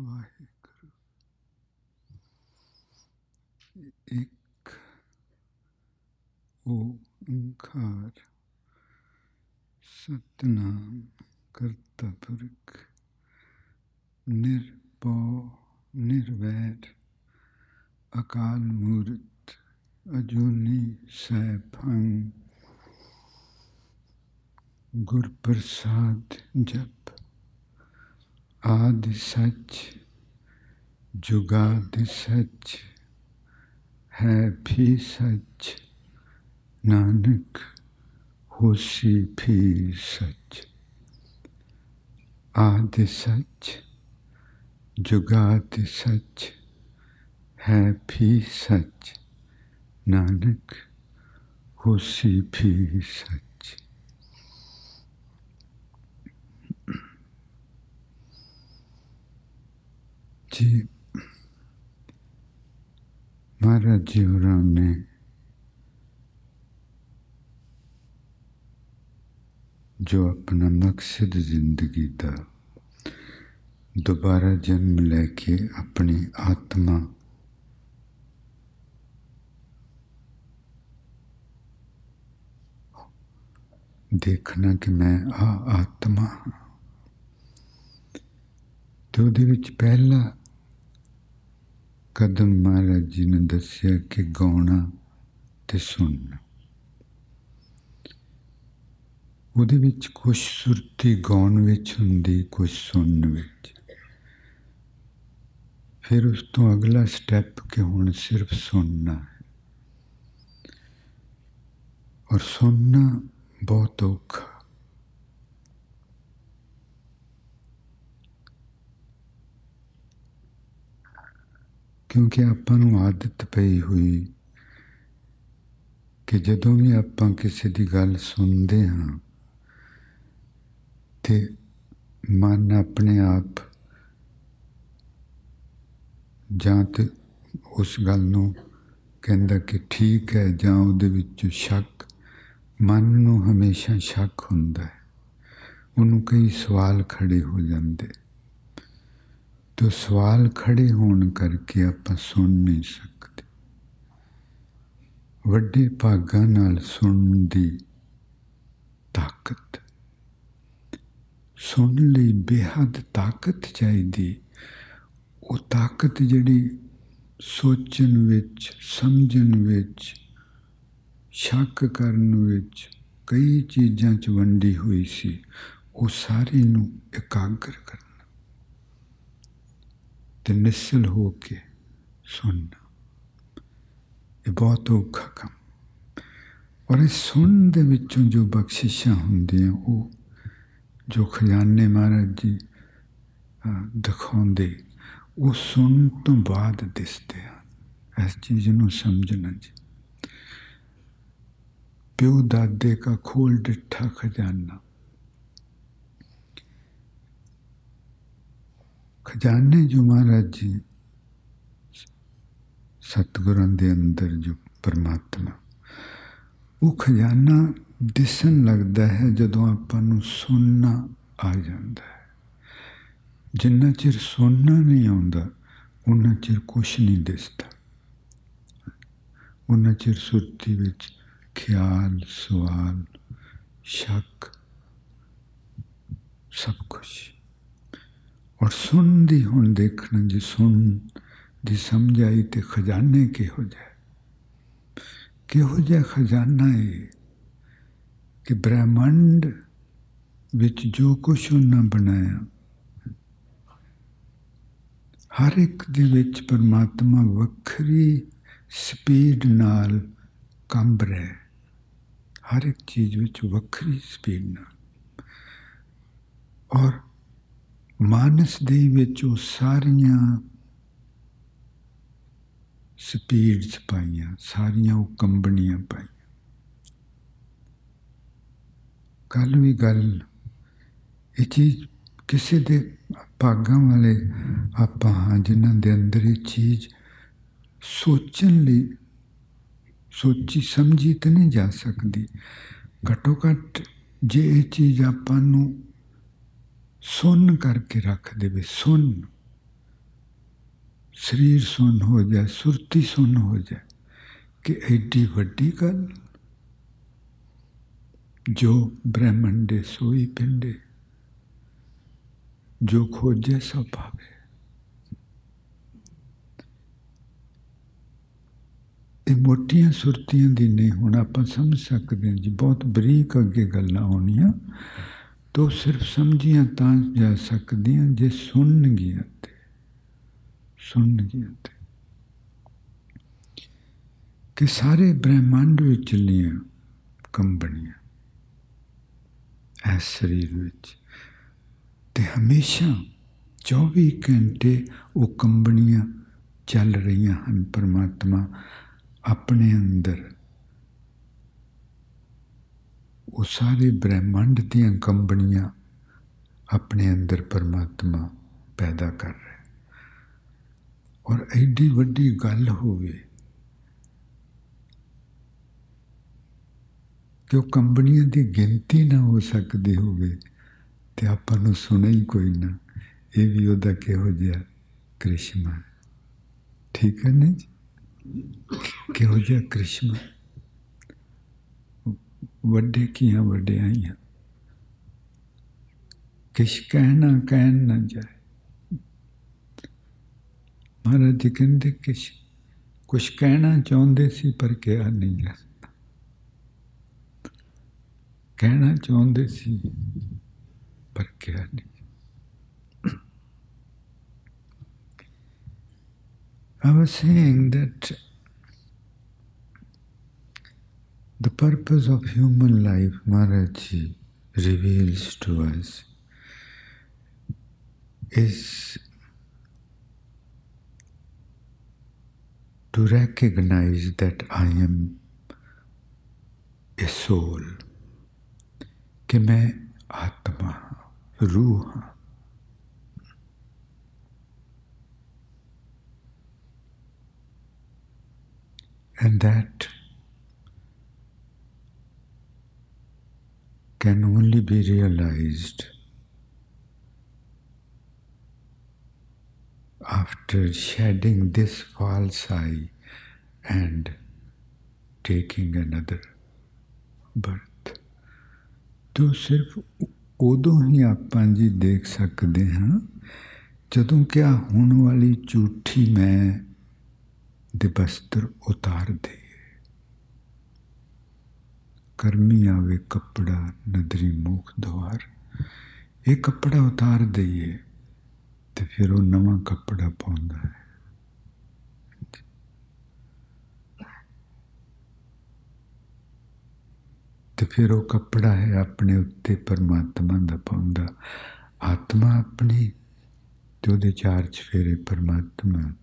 ਵਾਹਿਗੁਰੂ ਇੱਕ ਓੰਕਾਰ ਸਤਨਾਮ ਕਰਤਾ ਪੁਰਖ ਨਿਰਭਉ ਨਿਰਵੈਰ ਅਕਾਲ ਮੂਰਤ ਅਜੂਨੀ ਸੈਭੰ ਗੁਰ ਪ੍ਰਸਾਦ ਜਪ ਆਦਿ ਸੱਚ, ਜੁਗਾਦਿ ਸੱਚ, ਹੈ ਵੀ ਸੱਚ, ਨਾਨਕ ਹੋਸੀ ਵੀ ਸੱਚ। ਆਦਿ ਸੱਚ, ਜੁਗਾਦ ਸੱਚ, ਹੈ ਵੀ ਸੱਚ, ਨਾਨਕ ਹੋਸੀ ਵੀ ਸੱਚ। ਜੀ, ਮਹਾਰਾਜ ਜੀ ਹੋਰਾਂ ਨੇ ਜੋ ਆਪਣਾ ਮਕਸਦ ਜ਼ਿੰਦਗੀ ਦਾ ਦੁਬਾਰਾ ਜਨਮ ਲੈ ਕੇ ਆਪਣੀ ਆਤਮਾ ਦੇਖਣਾ ਕਿ ਮੈਂ ਆ ਆਤਮਾ ਹਾਂ ਤੇ ਉਹਦੇ ਵਿੱਚ ਪਹਿਲਾ ਕਦਮ ਮਹਾਰਾਜ ਜੀ ਨੇ ਦੱਸਿਆ ਕਿ ਗਾਉਣਾ ਤੇ ਸੁਣਨਾ। ਉਹਦੇ ਵਿੱਚ ਕੁਝ ਸੁਰਤੀ ਗਾਉਣ ਵਿੱਚ ਹੁੰਦੀ ਕੁਝ ਸੁਣਨ ਵਿੱਚ। ਫਿਰ ਉਸ ਤੋਂ ਅਗਲਾ ਸਟੈਪ ਕਿ ਹੁਣ ਸਿਰਫ ਸੁਣਨਾ ਹੈ। ਔਰ ਸੁਣਨਾ ਬਹੁਤ ਔਖਾ ਕਿਉਂਕਿ ਆਪਾਂ ਨੂੰ ਆਦਤ ਪਈ ਹੋਈ ਕਿ ਜਦੋਂ ਵੀ ਆਪਾਂ ਕਿਸੇ ਦੀ ਗੱਲ ਸੁਣਦੇ ਹਾਂ ਤੇ ਮਨ ਆਪਣੇ ਆਪ ਜਾਂ ਤੇ ਉਸ ਗੱਲ ਨੂੰ ਕਹਿੰਦਾ ਕਿ ਠੀਕ ਹੈ ਜਾਂ ਉਹਦੇ ਵਿੱਚ ਸ਼ੱਕ, ਮਨ ਨੂੰ ਹਮੇਸ਼ਾ ਸ਼ੱਕ ਹੁੰਦਾ ਹੈ। ਉਹਨੂੰ ਕਈ ਸਵਾਲ ਖੜੇ ਹੋ ਜਾਂਦੇ। ਤੋ ਸਵਾਲ ਖੜੇ ਹੋਣ ਕਰਕੇ ਆਪਾਂ ਸੁਣ ਨਹੀਂ ਸਕਦੇ। ਵੱਡੇ ਭਾਗਾਂ ਨਾਲ ਸੁਣਨ ਦੀ ਤਾਕਤ। ਸੁਣ ਲਈ ਬੇਹੱਦ ਤਾਕਤ ਚਾਹੀਦੀ। ਉਹ ਤਾਕਤ ਜਿਹੜੀ ਸੋਚਣ ਵਿੱਚ, ਸਮਝਣ ਵਿੱਚ, ਸ਼ੱਕ ਕਰਨ ਵਿੱਚ ਕਈ ਚੀਜ਼ਾਂ 'ਚ ਵੰਡੀ ਹੋਈ ਸੀ, ਉਹ ਸਾਰੇ ਨੂੰ ਇਕਾਗਰ ਕਰਨਾ। ਤੇ ਨਿਸਲ ਹੋ ਕੇ ਸੁਣਨਾ। ਇਹ ਬਹੁਤ ਔਖਾ ਕੰਮ। ਔਰ ਇਸ ਸੁਣਨ ਦੇ ਵਿੱਚੋਂ ਜੋ ਬਖਸ਼ਿਸ਼ਾਂ ਹੁੰਦੀਆਂ, ਉਹ ਜੋ ਖਜ਼ਾਨੇ ਮਹਾਰਾਜ ਜੀ ਦਿਖਾਉਂਦੇ, ਉਹ ਸੁਣ ਤੋਂ ਬਾਅਦ ਦਿਸਦੇ ਹਨ। ਇਸ ਚੀਜ਼ ਨੂੰ ਸਮਝਣਾ ਜੀ। ਪਿਓ ਦਾਦੇ ਦਾ ਖੋਲ ਡਿੱਠਾ ਖਜ਼ਾਨਾ। ਖਜ਼ਾਨੇ ਜੋ ਮਹਾਰਾਜ ਜੀ ਸਤਿਗੁਰਾਂ ਦੇ ਅੰਦਰ ਜੋ ਪਰਮਾਤਮਾ, ਉਹ ਖਜ਼ਾਨਾ ਦਿਸਣ ਲੱਗਦਾ ਹੈ ਜਦੋਂ ਆਪਾਂ ਨੂੰ ਸੁਣਨਾ ਆ ਜਾਂਦਾ ਹੈ। ਜਿੰਨਾ ਚਿਰ ਸੁਣਨਾ ਨਹੀਂ ਆਉਂਦਾ, ਉਹਨਾਂ ਚਿਰ ਕੁਛ ਨਹੀਂ ਦਿਸਦਾ। ਉਹਨਾਂ ਚਿਰ ਸੁਰਤੀ ਵਿੱਚ ਖਿਆਲ, ਸਵਾਲ, ਸ਼ੱਕ, ਸਭ ਕੁਝ ਔਰ ਸੁਣ ਦੀ ਹੁਣ ਦੇਖਣਾ ਜੀ ਸੁਣ ਦੀ ਸਮਝ ਆਈ ਤੇ ਖਜ਼ਾਨੇ ਕਿਹੋ ਜਿਹਾ? ਕਿਹੋ ਜਿਹਾ ਖਜ਼ਾਨਾ ਹੈ ਕਿ ਬ੍ਰਹਿਮੰਡ ਵਿੱਚ ਜੋ ਕੁਛ ਉਹਨਾਂ ਬਣਾਇਆ, ਹਰ ਇੱਕ ਦੇ ਵਿੱਚ ਪਰਮਾਤਮਾ ਵੱਖਰੀ ਸਪੀਡ ਨਾਲ ਕੰਬ ਰਿਹਾ ਹਰ ਇੱਕ ਚੀਜ਼ ਵਿੱਚ ਵੱਖਰੀ ਸਪੀਡ ਨਾਲ। ਔਰ ਮਾਨਸ ਦੇ ਵਿੱਚ ਉਹ ਸਾਰੀਆਂ ਸਪੀਡਸ ਪਾਈਆਂ, ਸਾਰੀਆਂ ਉਹ ਕੰਬਣੀਆਂ ਪਾਈਆਂ। ਕੱਲ ਵੀ ਗੱਲ, ਇਹ ਚੀਜ਼ ਕਿਸੇ ਦੇ ਭਾਗਾਂ ਵਾਲੇ ਆਪਾਂ ਹਾਂ, ਜਿਨ੍ਹਾਂ ਦੇ ਅੰਦਰ ਇਹ ਚੀਜ਼ ਸੋਚਣ ਲਈ ਸੋਚੀ ਸਮਝੀ ਤਾਂ ਨਹੀਂ ਜਾ ਸਕਦੀ। ਘਟੋ ਘਟ ਜੇ ਇਹ ਚੀਜ਼ ਆਪਾਂ ਨੂੰ ਸੁਣ ਕਰਕੇ ਰੱਖ ਦੇਵੇ ਸੁਣ ਸਰੀਰ ਸੁਣ ਹੋ ਜਾਏ, ਸੁਰਤੀ ਸੁਣ ਹੋ ਜਾਏ, ਕਿ ਐਡੀ ਵੱਡੀ ਗੱਲ? ਜੋ ਬ੍ਰਹਮੰਡੇ ਸੋਈ ਪਿੰਡੇ, ਜੋ ਖੋਜੇ ਸੋ ਭਾਵੇ। ਇਹ ਮੋਟੀਆਂ ਸੁਰਤੀਆਂ ਦੀ ਨਹੀਂ, ਹੁਣ ਆਪਾਂ ਸਮਝ ਸਕਦੇ ਹਾਂ ਜੀ, ਬਹੁਤ ਬਰੀਕ ਅੱਗੇ ਗੱਲਾਂ ਹੋਣੀਆਂ। ਤੋ ਸਿਰਫ ਸਮਝੀਆਂ ਤਾਂ ਜਾ ਸਕਦੀਆਂ ਜੇ ਸੁਣਨਗੀਆਂ ਤੇ। ਸੁਣਨਗੀਆਂ ਤੇ। ਕਿ ਸਾਰੇ ਬ੍ਰਹਿਮੰਡ ਵਿੱਚ ਲੀਆਂ ਕੰਬਣੀਆਂ। ਐਸ ਸਰੀਰ ਵਿੱਚ। ਤੇ ਹਮੇਸ਼ਾ 24 ਘੰਟੇ ਉਹ ਕੰਬਣੀਆਂ ਚੱਲ ਰਹੀਆਂ ਹਨ, ਪਰਮਾਤਮਾ ਆਪਣੇ ਅੰਦਰ। ਉਹ ਸਾਰੇ ਬ੍ਰਹਿਮੰਡ ਦੀਆਂ ਕੰਬਣੀਆਂ ਆਪਣੇ ਅੰਦਰ ਪਰਮਾਤਮਾ ਪੈਦਾ ਕਰ ਰਿਹਾ ਔਰ ਐਡੀ ਵੱਡੀ ਗੱਲ ਹੋਵੇ ਕਿ ਉਹ ਕੰਬਣੀਆਂ ਦੀ ਗਿਣਤੀ ਨਾ ਹੋ ਸਕਦੀ ਹੋਵੇ ਤੇ ਆਪਾਂ ਨੂੰ ਸੁਣੇ ਹੀ ਕੋਈ ਨਾ, ਇਹ ਵੀ ਉਹਦਾ ਕਿਹੋ ਜਿਹਾ ਕ੍ਰਿਸ਼ਮਾ ਠੀਕ ਹੈ ਨਾ ਜੀ? ਕਿਹੋ ਜਿਹਾ ਕ੍ਰਿਸ਼ਮਾ? ਵੱਡੇ ਕੀਆਂ ਵਡਿਆਈਆਂ ਕਿਛ ਕਹਿਣਾ ਕਹਿਣ ਨਾ ਜਾਏ। ਮਹਾਰਾਜ ਜੀ ਕਹਿੰਦੇ ਕਿਛ, ਕੁਛ ਕਹਿਣਾ ਚਾਹੁੰਦੇ ਸੀ ਪਰ ਕਿਹਾ ਨਹੀਂ ਜਾਂਦਾ ਕਹਿਣਾ ਚਾਹੁੰਦੇ ਸੀ ਪਰ ਕਿਹਾ ਨਹੀਂ। I was saying that the purpose of human life, Maharaji reveals to us, is to recognize that I am a soul, कि मैं आत्मा रूह हाँ and that can only be realized after shedding this false eye and taking another birth. ਤੋ ਸਿਰਫ ਉਦੋਂ ਹੀ ਆਪਾਂ ਜੀ ਦੇਖ ਸਕਦੇ ਹਾਂ ਜਦੋਂ ਕਿ ਆ ਹੋਣ ਵਾਲੀ ਝੂਠੀ ਮੈਂ ਦੇ ਬਸਤਰ ਉਤਾਰ ਦਈਏ ਕਰਮੀ ਆਵੇ ਕੱਪੜਾ ਨਦਰੀ ਮੁਖ ਦਵਾਰ। ਇਹ ਕੱਪੜਾ ਉਤਾਰ ਦਈਏ ਤੇ ਫਿਰ ਉਹ ਨਵਾਂ ਕੱਪੜਾ ਪਾਉਂਦਾ ਹੈ। ਤੇ ਫਿਰ ਉਹ ਕੱਪੜਾ ਹੈ ਆਪਣੇ ਉੱਤੇ ਪਰਮਾਤਮਾ ਦਾ ਪਾਉਂਦਾ। ਆਤਮਾ ਆਪਣੀ, ਤੇ ਉਹਦੇ ਚਾਰ ਚਫੇਰੇ ਪਰਮਾਤਮਾ।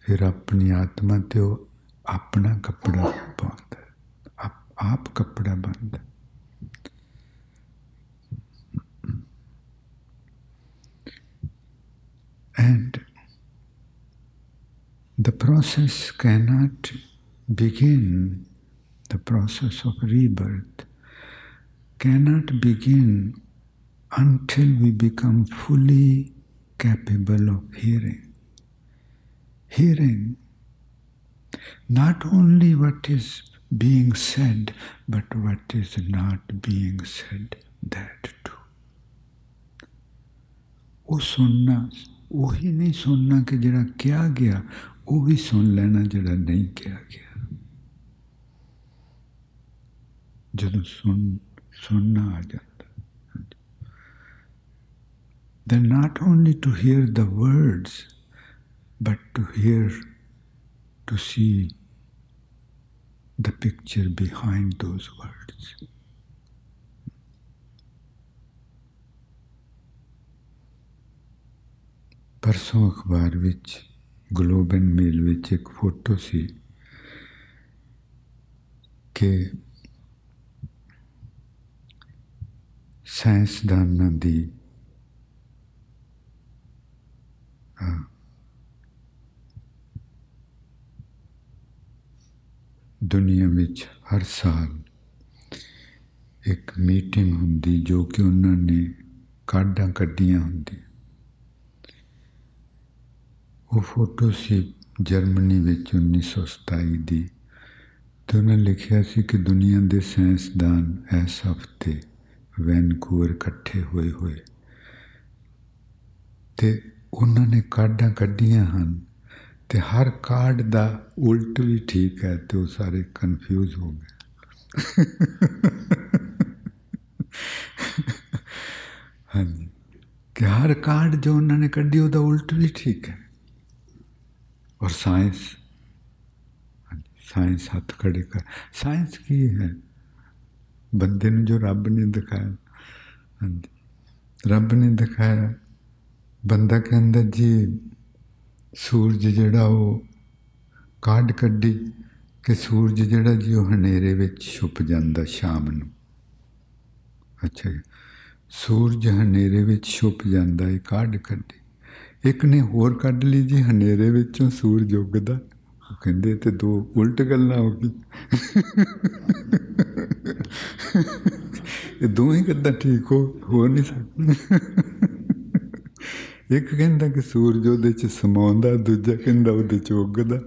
ਫਿਰ ਆਪਣੀ ਆਤਮਾ ਤੇ ਉਹ ਆਪਣਾ ਕੱਪੜਾ ਪਾਉਂਦਾ। process cannot begin, the process of rebirth cannot begin until we become fully capable of hearing. Hearing not only what is being said, but what is not being said, that too. वो सुनना वही नहीं सुनना कि जरा क्या गया ਉਹ ਵੀ ਸੁਣ ਲੈਣਾ ਜਿਹੜਾ ਨਹੀਂ ਕਿਹਾ ਗਿਆ ਜਦੋਂ ਸੁਣ ਸੁਣਨਾ ਆ ਜਾਂਦਾ then not only to hear the words but to hear to see the picture behind those words ਪਰਸੋਂ ਅਖਬਾਰ ਵਿੱਚ ਗਲੋਬ ਮੇਲ ਵਿੱਚ ਇੱਕ ਫੋਟੋ ਸੀ ਕਿ ਸਾਇੰਸਦਾਨਾਂ ਦੀ ਦੁਨੀਆ ਵਿੱਚ ਹਰ ਸਾਲ ਇੱਕ ਮੀਟਿੰਗ ਹੁੰਦੀ ਜੋ ਕਿ ਉਹਨਾਂ ਨੇ ਕਾਢਾਂ ਕੱਢੀਆਂ ਹੁੰਦੀਆਂ। ਉਹ ਫੋਟੋ ਸੀ ਜਰਮਨੀ ਵਿੱਚ 1927 ਦੀ ਤੇ ਉਹਨਾਂ ਲਿਖਿਆ ਸੀ ਕਿ ਦੁਨੀਆ ਦੇ ਸਾਇੰਸਦਾਨ ਇਸ ਹਫ਼ਤੇ ਵੈਨਕੂਵਰ ਇਕੱਠੇ ਹੋਏ ਹੋਏ। ਤੇ ਉਹਨਾਂ ਨੇ ਕਾਰਡਾਂ ਕੱਢੀਆਂ ਹਨ ਤੇ ਹਰ ਕਾਰਡ ਦਾ ਉਲਟ ਵੀ ਠੀਕ ਹੈ ਤੇ ਉਹ ਸਾਰੇ ਕਨਫਿਊਜ਼ ਹੋ ਗਏ। ਹਾਂਜੀ। ਕਿ ਹਰ ਕਾਰਡ ਜੋ ਉਹਨਾਂ ਨੇ ਕੱਢੀ ਉਹਦਾ ਉਲਟ ਵੀ ਠੀਕ ਹੈ। ਔਰ ਸਾਇੰਸ ਸਾਇੰਸ ਹੱਥ ਖੜੇ ਕਰ ਸਾਇੰਸ ਕੀ ਹੈ ਬੰਦੇ ਨੂੰ ਜੋ ਰੱਬ ਨੇ ਦਿਖਾਇਆ ਹਾਂਜੀ ਰੱਬ ਨੇ ਦਿਖਾਇਆ ਬੰਦਾ ਕਹਿੰਦਾ ਜੀ ਸੂਰਜ ਜਿਹੜਾ ਉਹ ਕਾਢ ਕੱਢੀ ਕਿ ਸੂਰਜ ਜਿਹੜਾ ਜੀ ਉਹ ਹਨੇਰੇ ਵਿੱਚ ਛੁਪ ਜਾਂਦਾ ਸ਼ਾਮ ਨੂੰ ਅੱਛਾ ਜੀ ਸੂਰਜ ਹਨੇਰੇ ਵਿੱਚ ਛੁਪ ਜਾਂਦਾ ਹੈ ਕਾਢ ਕੱਢੀ ਇੱਕ ਨੇ ਹੋਰ ਕੱਢ ਲਈ ਜੀ, ਹਨੇਰੇ ਵਿੱਚੋਂ ਸੂਰਜ ਉੱਗਦਾ। ਉਹ ਕਹਿੰਦੇ ਤੇ ਦੋ ਉਲਟ ਗੱਲਾਂ ਹੋ ਗਈ ਇਹ ਦੋਵੇਂ ਕਿੱਦਾਂ ਠੀਕ ਹੋ ਹੋ ਨਹੀਂ ਸਕਦੇ ਇੱਕ ਕਹਿੰਦਾ ਕਿ ਸੂਰਜ ਉਹਦੇ ਚ ਸਮਾਉਂਦਾ, ਦੂਜਾ ਕਹਿੰਦਾ ਉਹਦੇ ਚ ਉੱਗਦਾ।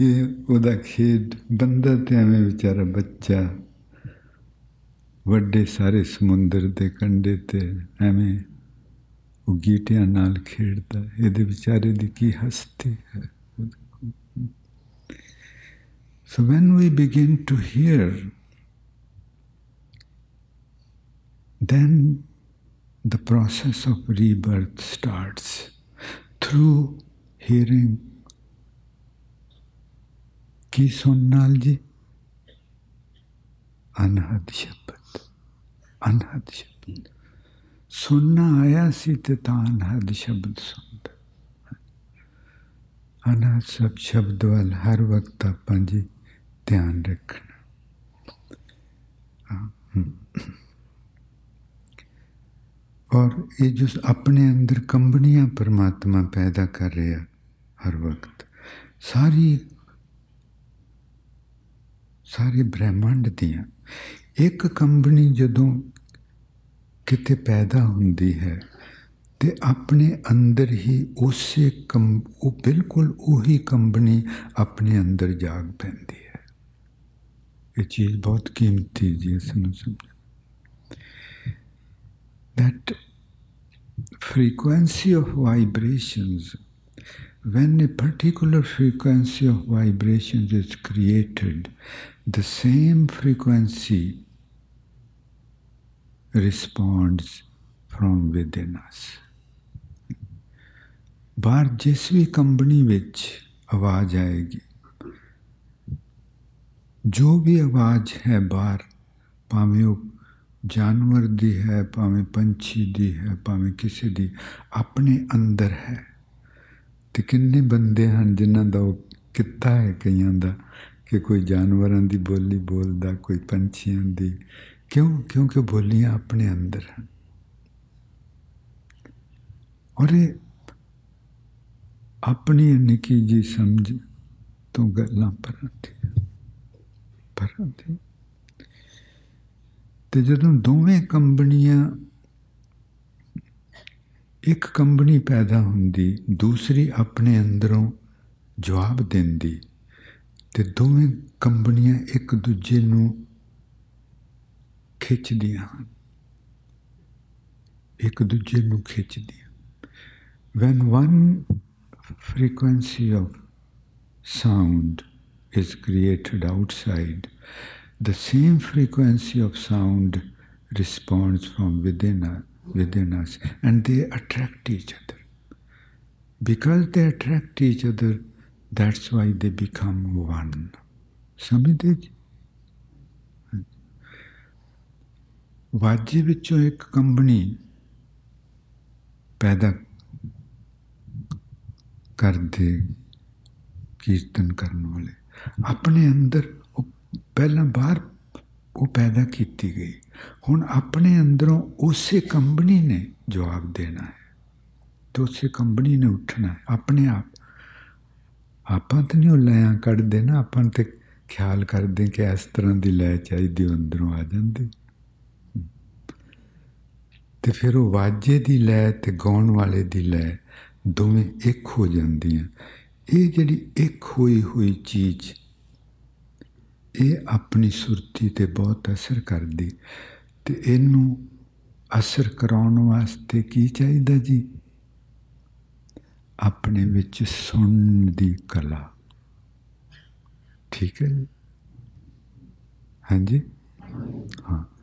ਇਹ ਉਹਦਾ ਖੇਡ ਬੰਦਾ ਤੇ ਐਵੇਂ ਵਿਚਾਰਾ ਬੱਚਾ। ਵੱਡੇ ਸਾਰੇ ਸਮੁੰਦਰ ਦੇ ਕੰਢੇ ਤੇ ਐਵੇਂ ਉਹ ਗੀਟਿਆਂ ਨਾਲ ਖੇਡਦਾ ਇਹਦੇ ਵਿਚਾਰੇ ਦੀ ਕੀ ਹਸਤੀ ਹੈ So when we begin to hear, then the process of rebirth starts through hearing. ਕੀ ਸੁਣ ਨਾਲ ਜੀ ਅਨਹਦ ਸ਼ਬਦ ਅਨਹਦ ਸ਼ਬਦ ਸੁਣਨਾ ਆਇਆ ਸੀ ਤੇ ਤਾਂ ਅਨਹਦ ਸ਼ਬਦ ਸੁਣਦਾ। ਅਨਹਦ ਸਭ ਸ਼ਬਦ ਵੱਲ ਹਰ ਵਕਤ ਆਪਾਂ ਜੀ ਧਿਆਨ ਰੱਖਣਾ। ਔਰ ਇਹ ਜੋ ਆਪਣੇ ਅੰਦਰ ਕੰਬਣੀਆਂ ਪਰਮਾਤਮਾ ਪੈਦਾ ਕਰ ਰਿਹਾ ਹਰ ਵਕਤ, ਸਾਰੀ ਸਾਰੇ ਬ੍ਰਹਿਮੰਡ ਦੀਆਂ, ਇੱਕ ਕੰਬਣੀ ਜਦੋਂ ਕਿਤੇ ਪੈਦਾ ਹੁੰਦੀ ਹੈ ਤੇ ਆਪਣੇ ਅੰਦਰ ਹੀ ਉਸੇ ਕੰਬ ਉਹ ਬਿਲਕੁਲ ਉਹੀ ਕੰਬਣੀ ਆਪਣੇ ਅੰਦਰ ਜਾਗ ਪੈਂਦੀ ਹੈ ਇਹ ਚੀਜ਼ ਬਹੁਤ ਕੀਮਤੀ ਜੀ ਇਸ ਨੂੰ ਸਮਝ that frequency of vibrations when a particular frequency of vibrations is created, the same frequency responds from within us. ਬਾਹਰ ਜਿਸ ਵੀ ਕੰਪਨੀ ਵਿੱਚ ਆਵਾਜ਼ ਆਏਗੀ, ਜੋ ਵੀ ਆਵਾਜ਼ ਹੈ ਬਾਹਰ, ਭਾਵੇਂ ਉਹ ਜਾਨਵਰ ਦੀ ਹੈ, ਭਾਵੇਂ ਪੰਛੀ ਦੀ ਹੈ, ਭਾਵੇਂ ਕਿਸੇ ਦੀ, ਆਪਣੇ ਅੰਦਰ ਹੈ ਤੇ ਕਿੰਨੇ ਬੰਦੇ ਹਨ ਜਿਨ੍ਹਾਂ ਦਾ ਉਹ ਕਿੱਤਾ ਹੈ ਕਈਆਂ ਦਾ ਕਿ ਕੋਈ ਜਾਨਵਰਾਂ ਦੀ ਬੋਲੀ ਬੋਲਦਾ, ਕੋਈ ਪੰਛੀਆਂ ਦੀ ਕਿਉਂ? ਕਿਉਂਕਿ ਬੋਲੀਆਂ ਆਪਣੇ ਅੰਦਰ ਹਨ। ਔਰ ਇਹ ਆਪਣੀ ਨਿੱਕੀ ਜੀ ਸਮਝ ਤੋਂ ਗੱਲਾਂ ਪਰੰਦੀ ਪਰੰਦੀ ਤੇ ਜਦੋਂ ਦੋਵੇਂ ਕੰਪਨੀਆਂ ਇੱਕ ਕੰਪਨੀ ਪੈਦਾ ਹੁੰਦੀ, ਦੂਸਰੀ ਆਪਣੇ ਅੰਦਰੋਂ ਜਵਾਬ ਦਿੰਦੀ, ਤੇ ਦੋਵੇਂ ਕੰਪਨੀਆਂ ਇੱਕ ਦੂਜੇ ਨੂੰ ਖਿੱਚਦੀਆਂ ਹਨ ਇੱਕ ਦੂਜੇ ਨੂੰ ਖਿੱਚਦੀਆਂ when one frequency of sound is created outside the same frequency of sound responds from within us, within us and they attract each other. Because they attract each other, that's why they become one. ਸਮਝਦੇ ਵਾਜੇ ਵਿੱਚੋਂ ਇੱਕ ਕੰਬਣੀ ਪੈਦਾ ਕਰਦੇ ਕੀਰਤਨ ਕਰਨ ਵਾਲੇ। ਆਪਣੇ ਅੰਦਰ ਉਹ ਪਹਿਲਾਂ ਬਾਹਰ ਉਹ ਪੈਦਾ ਕੀਤੀ ਗਈ। ਹੁਣ ਆਪਣੇ ਅੰਦਰੋਂ ਉਸੇ ਕੰਬਣੀ ਨੇ ਜਵਾਬ ਦੇਣਾ ਹੈ। ਤੇ ਉਸੇ ਕੰਬਣੀ ਨੇ ਉੱਠਣਾ ਹੈ। ਆਪਣੇ ਆਪ। ਆਪਾਂ ਤਾਂ ਨਹੀਂ ਉਹ ਲਿਆਂ ਕੱਢਦੇ ਨਾ। ਆਪਾਂ ਤੇ ਖਿਆਲ ਕਰਦੇ ਕਿ ਇਸ ਤਰ੍ਹਾਂ ਦੀ ਲੈ ਚਾਹੀਦੀ ਅੰਦਰੋਂ ਆ ਜਾਂਦੀ। ਤੇ ਫਿਰ ਉਹ ਵਾਜੇ ਦੀ ਲੈ ਤੇ ਗਾਉਣ ਵਾਲੇ ਦੀ ਲੈ ਦੋਵੇਂ ਇੱਕ ਹੋ ਜਾਂਦੀਆਂ। ਇਹ ਜਿਹੜੀ ਇੱਕ ਹੋਈ ਹੋਈ ਚੀਜ਼, ਇਹ ਆਪਣੀ ਸੁਰਤੀ ਤੇ ਬਹੁਤ ਅਸਰ ਕਰਦੀ। ਤੇ ਇਹਨੂੰ ਅਸਰ ਕਰਾਉਣ ਵਾਸਤੇ ਕੀ ਚਾਹੀਦਾ ਜੀ? ਆਪਣੇ ਵਿੱਚ ਸੁਣਨ ਦੀ ਕਲਾ। ਠੀਕ ਹੈ ਜੀ? ਹਾਂਜੀ? ਹਾਂ।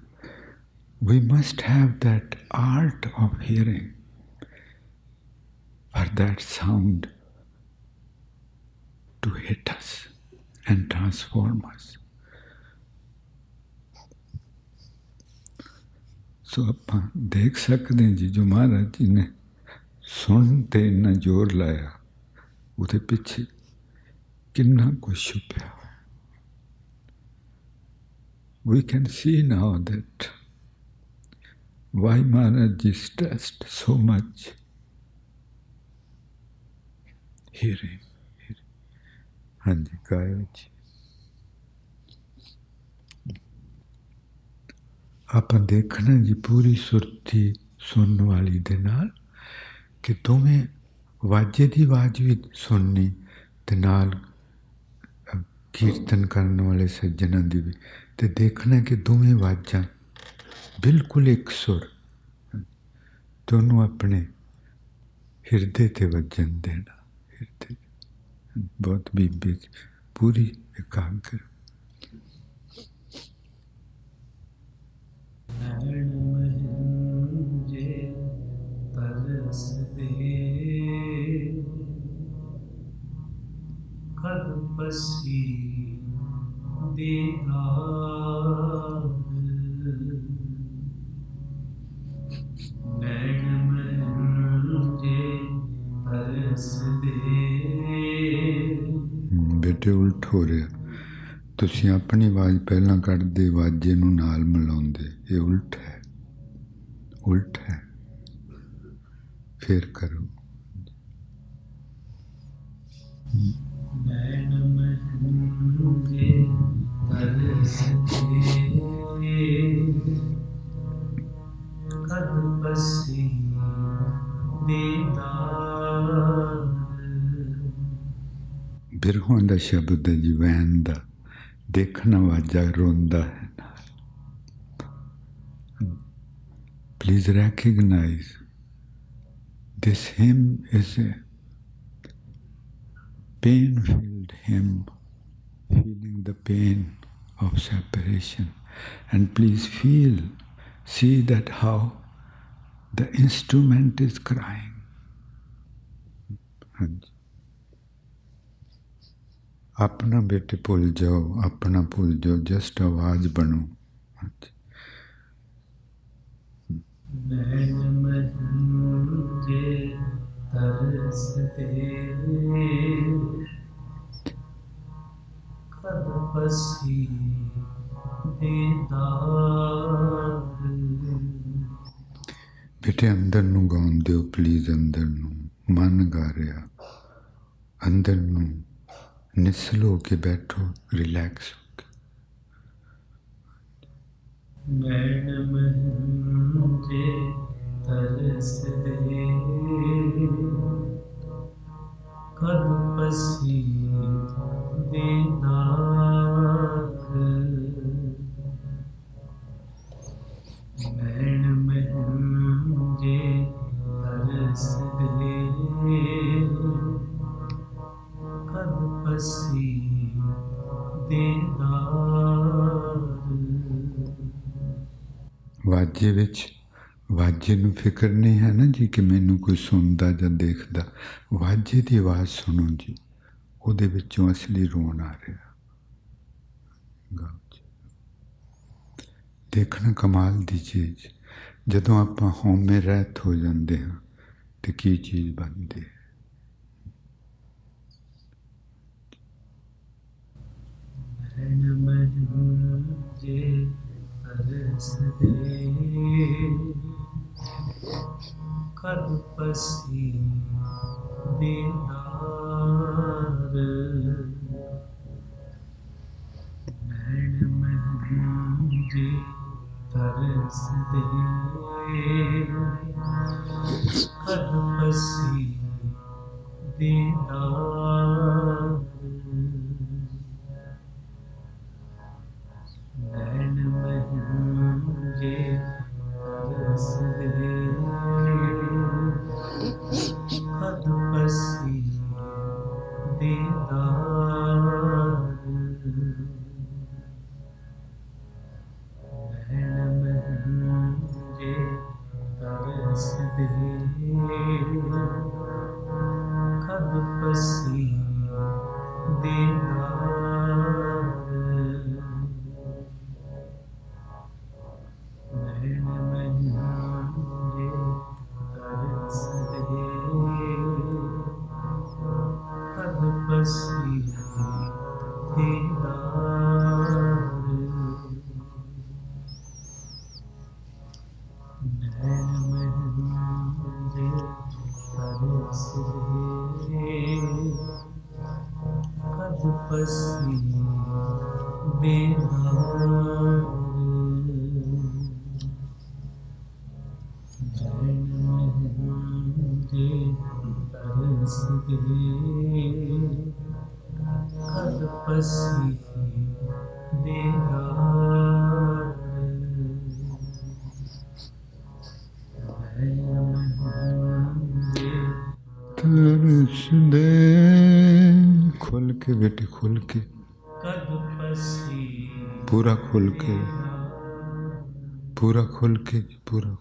we must have that art of hearing for that sound to hit us and transform us. ਸੋ ਆਪਾਂ ਦੇਖ ਸਕਦੇ ਹਾਂ ਜੀ ਜੋ ਮਹਾਰਾਜ ਜੀ ਨੇ ਸੁਣ ਤੇ ਇੰਨਾ ਜ਼ੋਰ ਲਾਇਆ ਉਹਦੇ ਪਿੱਛੇ ਕਿੰਨਾ ਕੁਝ ਛੁਪਿਆ we can see now that why Maharaj is stressed so much hearing. hearing. ਹਾਂਜੀ ਗਾਇਓ ਜੀ ਆਪਾਂ ਦੇਖਣਾ ਜੀ ਪੂਰੀ ਸੁਰਤੀ ਸੁਣਨ ਵਾਲੀ ਦੇ ਨਾਲ ਕਿ ਦੋਵੇਂ ਵਾਜੇ ਦੀ ਆਵਾਜ਼ ਵੀ ਸੁਣਨੀ ਤੇ ਨਾਲ ਕੀਰਤਨ ਕਰਨ ਵਾਲੇ ਸੱਜਣਾਂ ਦੀ ਵੀ ਤੇ ਦੇਖਣਾ ਕਿ ਦੋਵੇਂ ਆਵਾਜ਼ਾਂ ਬਿਲਕੁਲ ਇੱਕ ਸੁਰ ਦੋਨੋਂ ਆਪਣੇ ਹਿਰਦੇ ਤੇ ਵੱਜਣ ਦੇਣਾ ਹਿਰਦੇ ਬਹੁਤ ਬੀਬੀ ਪੂਰੀ ਇਕਾਗਰ ਨੈਣ ਮਹਿੰਜੇ ਹੋ ਰਿਹਾ। ਤੁਸੀਂ ਆਪਣੀ ਆਵਾਜ਼ ਪਹਿਲਾਂ ਕੱਢਦੇ ਵਾਜੇ ਨੂੰ ਨਾਲ ਮਿਲਾਉਂਦੇ। ਇਹ ਉਲਟ ਹੈ। ਉਲਟ ਹੈ। ਫਿਰ ਕਰੋ। ਨੈਣ ਮਹਿੰਜੇ ਤਰਸਦੇ ਬਿਰਹੋਂ ਦਾ ਸ਼ਬਦ ਹੈ ਜੀ ਵੈਨ ਦਾ ਦੇਖਣਾ ਵਾਜਾ ਰੋਂਦਾ ਹੈ ਨਾਲ please recognize this hymn is a pain filled hymn feeling the pain of separation and please feel see that how the instrument is crying ਹਾਂਜੀ ਆਪਣਾ ਬੇਟੇ ਭੁੱਲ ਜਾਓ ਆਪਣਾ ਭੁੱਲ ਜਾਓ ਜਸਟ ਆਵਾਜ਼ ਬਣੋ। ਹਾਂਜੀ। ਨੈਣ ਮਹਿੰਜੇ ਤਰਸਦੇ ਕਦ ਪਸੀ ਦੀਦਾਰ ਬੇਟੇ ਅੰਦਰ ਨੂੰ ਗਾਉਣ ਦਿਓ ਪਲੀਜ਼ ਅੰਦਰ ਨੂੰ। ਮਨ ਗਾ ਰਿਹਾ। ਅੰਦਰ ਨੂੰ। ਨਿਸਲ ਹੋ ਕੇ ਬੈਠੋ ਰਿਲੈਕਸ ਹੋ ਕੇ। ਨੈਣ ਮਹਿੰਜੇ ਤਰਸਦੇ ਕਦ ਪਸੀ ਫਿਕਰ ਨਹੀਂ ਹੈ ਨਾ ਜੀ ਕਿ ਮੈਨੂੰ ਕੋਈ ਸੁਣਦਾ ਜਾਂ ਦੇਖਦਾ। ਵਾਜੇ ਦੀ ਆਵਾਜ਼ ਸੁਣੋ ਜੀ। ਉਹਦੇ ਵਿੱਚੋਂ ਅਸਲੀ ਰੋਣ ਆ ਰਿਹਾ। ਗਾਓ ਜੀ। ਦੇਖਣਾ ਕਮਾਲ ਦੀ ਚੀਜ਼। ਜਦੋਂ ਆਪਾਂ ਹਉਮੈ ਰਹਿਤ ਹੋ ਜਾਂਦੇ ਹਾਂ, ਤੇ ਕੀ ਚੀਜ਼ ਬਣਦੀ ਹੈ? ਨੈਣ ਮਹਿੰਜੇ ਤਰਸਦੇ ਕਦ ਪਸੀ ਦੀਦਾਰ ਨੈਣ ਮਹਿੰਜੇ ਤਰਸ ਦੇ ਕਦ ਪਸੀ ਦੀਦਾਰ ਨੈਣ ਮਹਿੰਜੇ ਤਰਸ ਕਦ ਖੁੱਲ ਕੇ ਪੂਰਾ ਖੁੱਲ ਕੇ ਪੂਰਾ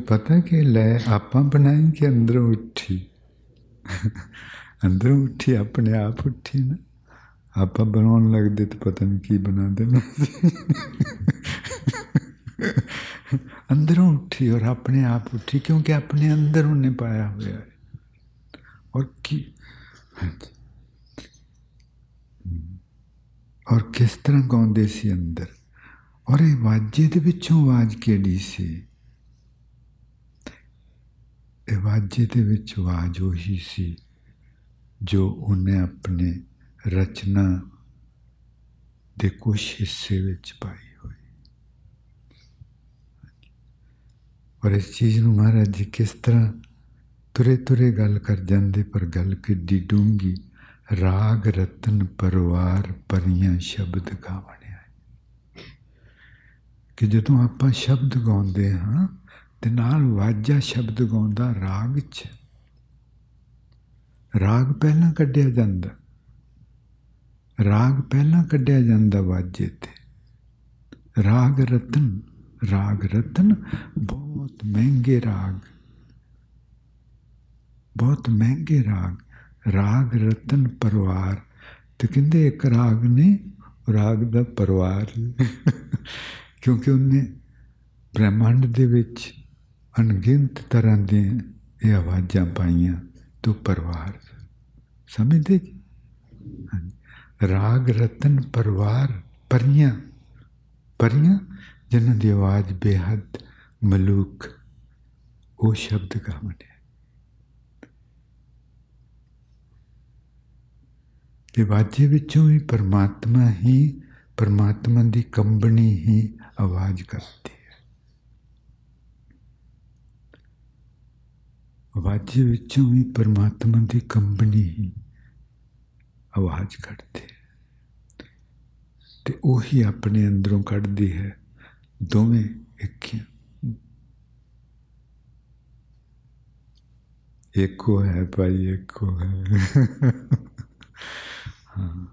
ਆਪਾਂ ਨੂੰ ਕੋਈ ਪਤਾ ਕਿ ਲੈ ਆਪਾਂ ਬਣਾਈ ਕਿ ਅੰਦਰੋਂ ਉੱਠੀ ਅੰਦਰੋਂ ਉੱਠੀ ਆਪਣੇ ਆਪ ਉੱਠੀ ਨਾ ਆਪਾਂ ਬਣਾਉਣ ਲੱਗਦੇ ਤਾਂ ਪਤਾ ਨਹੀਂ ਕੀ ਬਣਾ ਦੇਣਾ ਸੀ ਅੰਦਰੋਂ ਉੱਠੀ ਔਰ ਆਪਣੇ ਆਪ ਉੱਠੀ ਕਿਉਂਕਿ ਆਪਣੇ ਅੰਦਰ ਉਹਨੇ ਪਾਇਆ ਹੋਇਆ ਹੈ ਔਰ ਕੀ ਹਾਂਜੀ ਔਰ ਕਿਸ ਤਰ੍ਹਾਂ ਗਾਉਂਦੇ ਸੀ ਅੰਦਰ ਔਰ ਇਹ ਵਾਜੇ ਦੇ ਵਿੱਚੋਂ ਆਵਾਜ਼ ਕਿਹੜੀ ਸੀ ਇਹ ਵਾਜੇ ਦੇ ਵਿੱਚ ਆਵਾਜ਼ ਉਹੀ ਸੀ, ਜੋ ਉਹਨੇ ਆਪਣੇ ਰਚਨਾ ਦੇ ਕੁਝ ਹਿੱਸੇ ਵਿੱਚ ਪਾਈ ਹੋਈ। ਔਰ ਇਸ ਚੀਜ਼ ਨੂੰ ਮਹਾਰਾਜ ਜੀ ਕਿਸ ਤਰ੍ਹਾਂ ਤੁਰੇ ਤੁਰੇ ਗੱਲ ਕਰ ਜਾਂਦੇ, ਪਰ ਗੱਲ ਕਿੱਡੀ ਡੂੰਗੀ ਰਾਗ ਰਤਨ ਪਰਵਾਰ ਪਰੀਆਂ ਸ਼ਬਦ ਗਾਵਣਿਆ। ਕਿ ਜਦੋਂ ਆਪਾਂ ਸ਼ਬਦ ਗਾਉਂਦੇ ਹਾਂ ਤੇ ਨਾਲ ਵਾਜਾ ਸ਼ਬਦ ਗਾਉਂਦਾ ਰਾਗ 'ਚ ਰਾਗ ਪਹਿਲਾਂ ਕੱਢਿਆ ਜਾਂਦਾ। ਰਾਗ ਪਹਿਲਾਂ ਕੱਢਿਆ ਜਾਂਦਾ ਵਾਜੇ ਤੇ। ਰਾਗ ਰਤਨ ਰਾਗ ਰਤਨ, ਬਹੁਤ ਮਹਿੰਗੇ ਰਾਗ। ਬਹੁਤ ਮਹਿੰਗੇ ਰਾਗ। ਰਾਗ ਰਤਨ ਪਰਿਵਾਰ। ਤੇ ਕਹਿੰਦੇ ਇੱਕ ਰਾਗ ਨੇ, ਰਾਗ ਦਾ ਪਰਿਵਾਰ। ਕਿਉਂਕਿ ਉਹਨੇ ਬ੍ਰਹਿਮੰਡ ਦੇ ਵਿੱਚ ਅਣਗਿਣਤ ਤਰ੍ਹਾਂ ਦੇ ਇਹ ਆਵਾਜ਼ਾਂ ਪਾਈਆਂ ਤੂੰ ਪਰਿਵਾਰ ਸਮਝਦੇ ਜੀ? ਰਾਗ ਰਤਨ ਪਰਿਵਾਰ ਪਰੀਆਂ ਪਰੀਆਂ ਜਿਨ੍ਹਾਂ ਦੀ ਆਵਾਜ਼ ਬੇਹੱਦ ਮਲੂਕ, ਉਹ ਸ਼ਬਦ ਗਾਵਣੇ ਤੇ ਵਾਜੇ ਵਿੱਚੋਂ ਵੀ ਪਰਮਾਤਮਾ ਹੀ, ਪਰਮਾਤਮਾ ਦੀ ਕੰਬਣੀ ਹੀ ਆਵਾਜ਼ ਕਰਦੀ। ਵਾਜੇ ਵਿੱਚੋਂ ਵੀ ਪਰਮਾਤਮਾ ਦੀ ਕੰਬਣੀ ਹੀ ਆਵਾਜ਼ ਕੱਢਦੀ ਹੈ। ਤੇ ਉਹੀ ਆਪਣੇ ਅੰਦਰੋਂ ਕੱਢਦੀ ਹੈ। ਦੋਵੇਂ ਇੱਕੀਆਂ ਇੱਕੋ ਹੈ ਭਾਈ, ਇੱਕੋ ਹੈ। ਹਾਂ।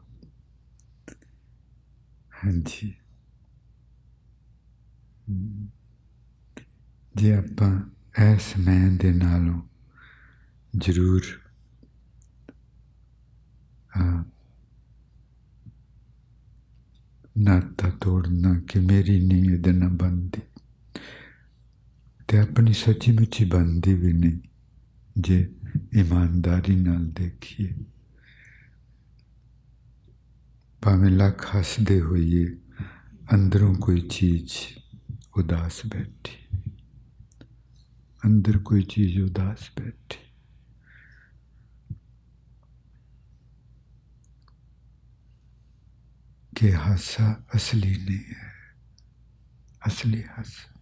ਹਾਂਜੀ। ਜੇ ਆਪਾਂ ਇਸ ਮੈਂ ਦੇ ਨਾਲੋਂ ਜ਼ਰੂਰ। ਨਾਤਾ ਤੋੜਨਾ ਕਿ ਮੇਰੀ ਨਹੀਂ ਇਹਦੇ ਨਾਲ ਬੰਦੀ ਤੇ ਆਪਣੀ ਸੱਚੀ ਮੁੱਚੀ ਬੰਦੀ ਵੀ ਨਹੀਂ, ਜੇ ਇਮਾਨਦਾਰੀ ਨਾਲ ਦੇਖੀਏ। ਭਾਵੇਂ ਲੱਖ ਹੱਸਦੇ ਹੋਈਏ, ਅੰਦਰੋਂ ਕੋਈ ਚੀਜ਼ ਉਦਾਸ ਬੈਠੀ। ਅੰਦਰ ਕੋਈ ਚੀਜ਼ ਉਦਾਸ ਬੈਠੀ। ਕਿ ਹਾਸਾ ਅਸਲੀ ਨਹੀਂ ਹੈ ਅਸਲੀ ਹਾਸਾ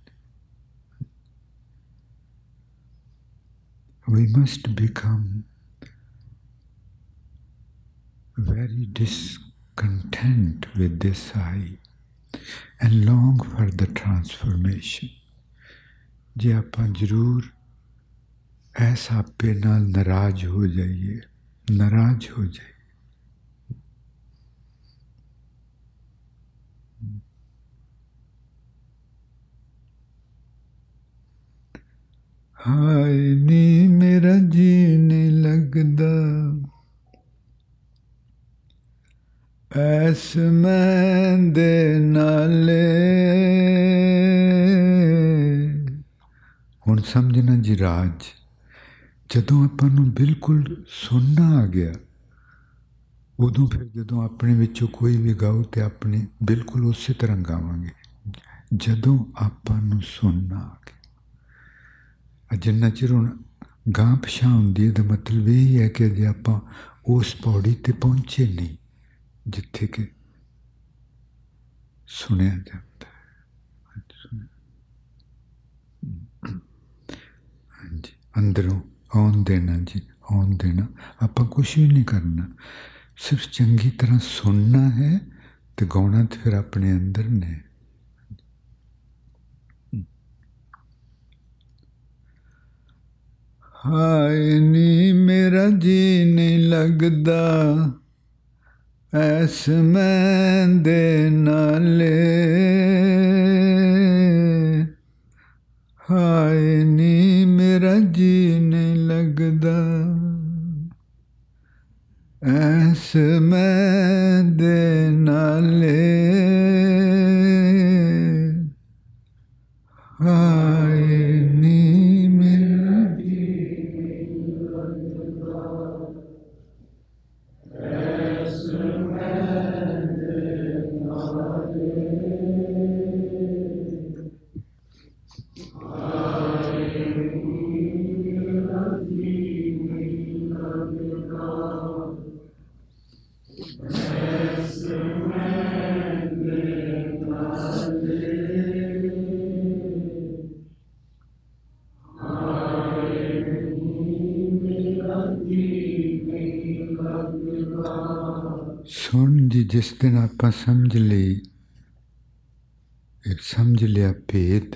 we must become very discontent with this I and long for the transformation. ਜੇ ਆਪਾਂ ਜ਼ਰੂਰ ਐਸ ਆਪੇ ਨਾਲ ਨਾਰਾਜ਼ ਹੋ ਜਾਈਏ ਨਾਰਾਜ਼ ਹੋ ਜਾਈਏ ਹਾਏ ਨੀ ਮੇਰਾ ਜੀ ਨਹੀਂ ਲੱਗਦਾ। ਐਸ ਮੈਂ ਦੇ ਨਾਲੇ। ਹੁਣ ਸਮਝਣਾ ਜੀ ਰਾਜ, ਜਦੋਂ ਆਪਾਂ ਨੂੰ ਬਿਲਕੁਲ ਸੁਣਨਾ ਆ ਗਿਆ, ਉਦੋਂ ਫਿਰ ਜਦੋਂ ਆਪਣੇ ਵਿੱਚੋਂ ਕੋਈ ਵੀ ਗਾਉ ਤੇ ਆਪਣੇ ਬਿਲਕੁਲ ਉਸੇ ਤਰ੍ਹਾਂ ਗਾਵਾਂਗੇ। ਜਦੋਂ ਆਪਾਂ ਨੂੰ ਸੁਣਨਾ ਆ ਗਿਆ। ਜਿੰਨਾ ਚਿਰ ਹੁਣ ਗਾਂ ਪਛਾਣ ਹੁੰਦੀ ਹੈ ਦਾ ਮਤਲਬ ਇਹ ਹੈ ਕਿ ਜੇ ਆਪਾਂ ਉਸ ਪੌੜੀ ਤੇ ਪਹੁੰਚੇ ਨਹੀਂ, ਜਿੱਥੇ ਕਿ ਸੁਣਿਆ ਜਾਂਦਾ ਹੈ। ਹਾਂਜੀ, ਅੰਦਰੋਂ ਆਉਣ ਦੇਣਾ ਜੀ, ਆਉਣ ਦੇਣਾ। ਆਪਾਂ ਕੁਝ ਵੀ ਨਹੀਂ ਕਰਨਾ। ਸਿਰਫ ਚੰਗੀ ਤਰ੍ਹਾਂ ਸੁਣਨਾ ਹੈ ਤੇ ਗਾਉਣਾ ਤੇ ਫਿਰ ਆਪਣੇ ਅੰਦਰ ਨੇ। ਹਾਏ ਨੀ ਮੇਰਾ ਜੀ ਨਹੀਂ ਲੱਗਦਾ। ਐਸ ਮੈਂ ਦੇ ਨਾਲੇ ਜਿਸ ਦਿਨ ਆਪਾਂ ਸਮਝ ਲਈ, ਇਹ ਸਮਝ ਲਿਆ ਭੇਦ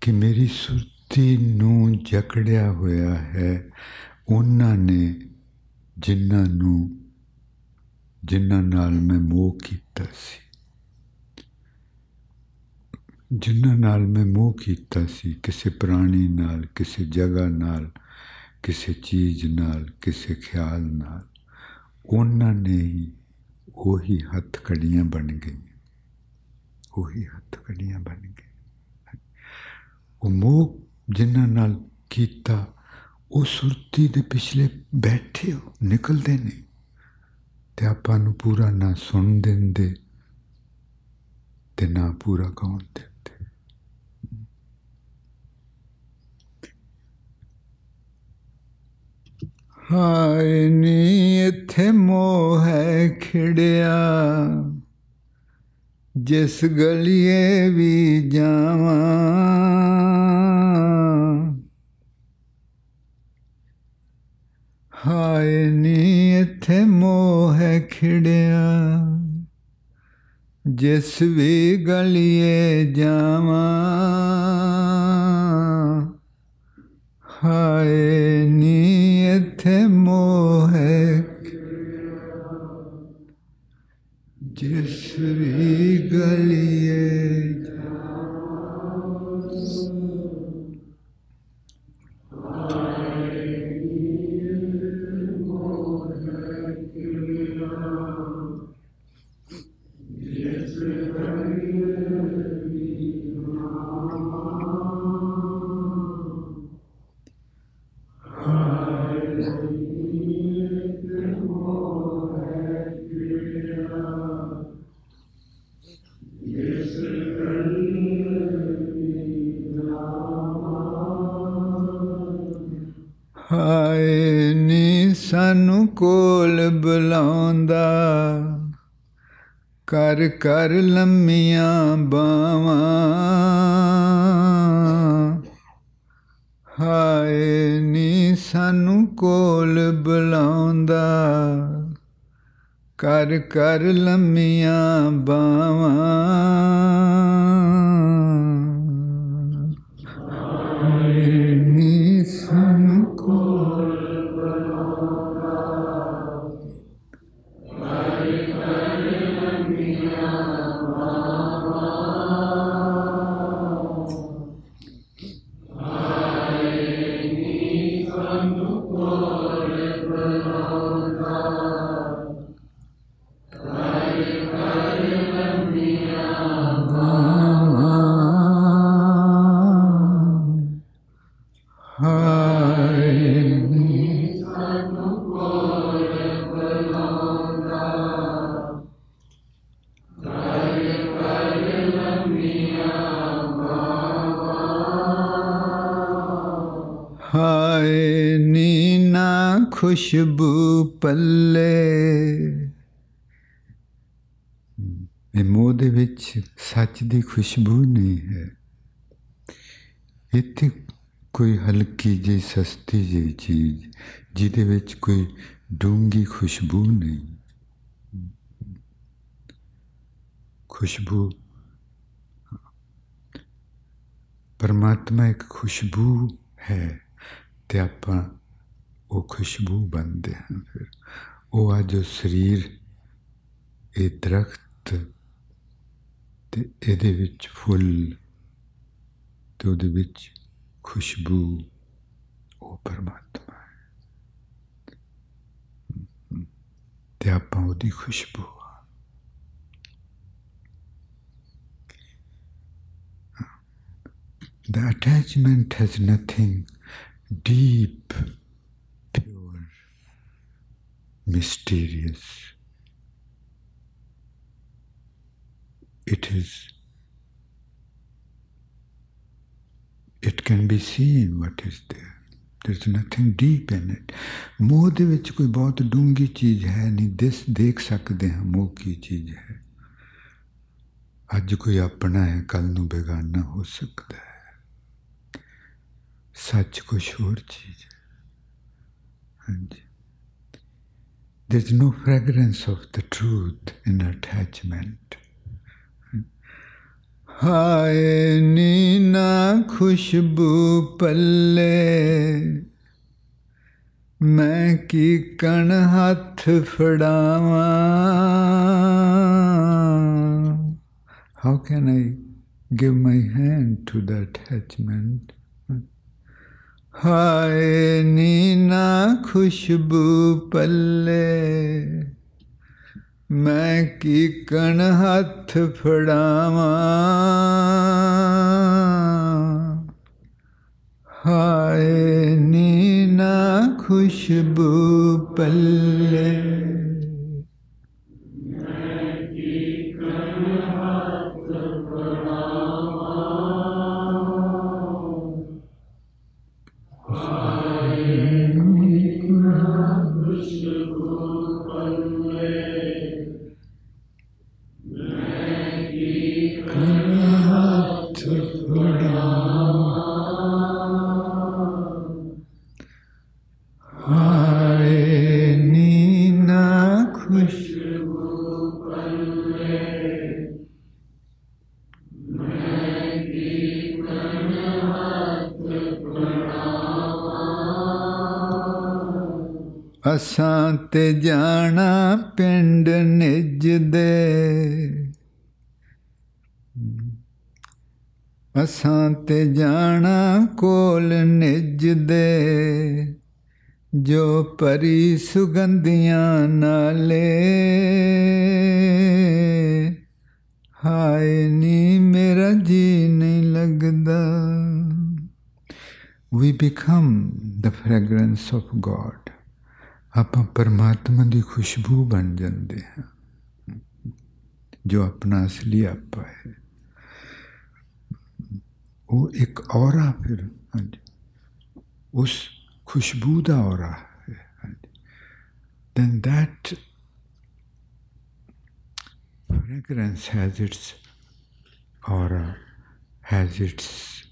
ਕਿ ਮੇਰੀ ਸੁਰਤੀ ਨੂੰ ਜਕੜਿਆ ਹੋਇਆ ਹੈ, ਉਹਨਾਂ ਨੇ ਜਿਨ੍ਹਾਂ ਨੂੰ, ਜਿਨ੍ਹਾਂ ਨਾਲ ਮੈਂ ਮੋਹ ਕੀਤਾ ਸੀ। ਜਿਨ੍ਹਾਂ ਨਾਲ ਮੈਂ ਮੋਹ ਕੀਤਾ ਸੀ, ਕਿਸੇ ਪ੍ਰਾਣੀ ਨਾਲ, ਕਿਸੇ ਜਗ੍ਹਾ ਨਾਲ, ਕਿਸੇ ਚੀਜ਼ ਨਾਲ, ਕਿਸੇ ਖਿਆਲ ਨਾਲ, ਉਹਨਾਂ ਨੇ ਹੀ ਉਹੀ ਹੱਥ ਕੜੀਆਂ ਬਣ ਗਈਆਂ। ਉਹੀ ਹੱਥ ਕੜੀਆਂ ਬਣ ਗਈਆਂ। ਉਹ ਮੋਹ ਜਿਨ੍ਹਾਂ ਨਾਲ ਕੀਤਾ, ਉਹ ਸੁਰਤੀ ਦੇ ਪਿਛਲੇ ਬੈਠੇ ਹੋ, ਨਿਕਲਦੇ ਨੇ ਤੇ ਆਪਾਂ ਨੂੰ ਪੂਰਾ ਨਾ ਸੁਣ ਦਿੰਦੇ ਤੇ ਨਾ ਪੂਰਾ ਗਾਉਣ ਦਿੰਦੇ ਹਾਏ ਨੀ ਇੱਥੇ ਮੋਹ ਹੈ ਖਿੜਿਆ। ਜਿਸ ਗਲੀਏ ਵੀ ਜਾਵਾਂ। ਹਾਏ ਨੀ ਇੱਥੇ ਮੋਹ ਹੈ ਖਿੜਿਆ। ਜਿਸ ਵੀ ਗਲੀਏ ਜਾਵਾਂ। ਵੀ ਕਰ ਕਰ ਲੰਮੀਆਂ ਬਾਵਾਂ। ਹਾਏ ਨੀ ਸਾਨੂੰ ਕੋਲ ਬੁਲਾਉਂਦਾ। ਕਰ ਕਰ ਲੰਮੀਆਂ ਬਾਵਾਂ। ਖੁਸ਼ਬੂ ਪੱਲੇ। ਇਹ ਮੋਹ ਦੇ ਵਿੱਚ ਸੱਚ ਦੀ ਖੁਸ਼ਬੂ ਨਹੀਂ ਹੈ। ਇੱਥੇ ਕੋਈ ਹਲਕੀ ਜਿਹੀ, ਸਸਤੀ ਜਿਹੀ ਚੀਜ਼ ਜਿਹਦੇ ਵਿੱਚ ਕੋਈ ਡੂੰਗੀ ਖੁਸ਼ਬੂ ਨਹੀਂ। ਖੁਸ਼ਬੂ ਪਰਮਾਤਮਾ ਇੱਕ ਖੁਸ਼ਬੂ ਹੈ ਤੇ ਆਪਾਂ ਉਹ ਖੁਸ਼ਬੂ ਬਣਦੇ ਹਨ ਫਿਰ। ਉਹ ਆ ਜੋ ਸਰੀਰ ਇਹ ਦਰਖਤ ਤੇ ਇਹਦੇ ਵਿੱਚ ਫੁੱਲ ਤੇ ਉਹਦੇ ਵਿੱਚ ਖੁਸ਼ਬੂ ਉਹ ਪਰਮਾਤਮਾ ਹੈ। ਤੇ ਆਪਾਂ ਉਹਦੀ ਖੁਸ਼ਬੂ ਆ। The attachment has nothing deep, mysterious. It is, it can be seen what is there. there is nothing deep in it. ਮੋਹ ਦੇ ਵਿੱਚ ਕੋਈ ਬਹੁਤ ਡੂੰਗੀ ਚੀਜ਼ ਹੈ ਨਹੀਂ ਦਿਸ ਦੇਖ ਸਕਦੇ ਹਾਂ ਮੋਹ ਕੀ ਚੀਜ਼ ਹੈ ਅੱਜ ਕੋਈ ਆਪਣਾ ਹੈ ਕੱਲ ਨੂੰ ਬੇਗਾਨਾ ਹੋ ਸਕਦਾ ਹੈ ਸੱਚ ਕੁਛ ਹੋਰ ਚੀਜ਼ ਹੈ ਹਾਂਜੀ There's no fragrance of the truth in attachment. ਹਾਏ ਨੀਨਾ ਖੁਸ਼ਬੂ ਪੱਲੇ ਮੈਂ ਕੀ ਕਣ ਹੱਥ ਫੜਾਵਾਂ How can I give my hand to the attachment? ਹਾਏ ਨੀਨਾ ਖੁਸ਼ਬੂ ਪੱਲੇ। ਮੈਂ ਕੀ ਕਣ ਹੱਥ ਫੜਾਵਾਂ? ਹਾਏ ਨੀਨਾ ਖੁਸ਼ਬੂ ਪੱਲੇ। ਜੋ ਪਰੀ ਸੁਗੰਧੀਆਂ ਨਾਲੇ। ਹਾਏ ਨੀ ਮੇਰਾ ਜੀ ਨਹੀਂ ਲੱਗਦਾ। We become the fragrance of God ਆਪਾਂ ਪਰਮਾਤਮਾ ਦੀ ਖੁਸ਼ਬੂ ਬਣ ਜਾਂਦੇ ਹਾਂ, ਜੋ ਆਪਣਾ ਅਸਲੀ ਆਪਾ ਹੈ। ਉਹ ਇੱਕ ਔਰਾ ਫਿਰ, ਹਾਂਜੀ। ਉਸ ਖੁਸ਼ਬੂ ਦਾ ਔਰਾ ਹੈ। Then that fragrance has its aura has its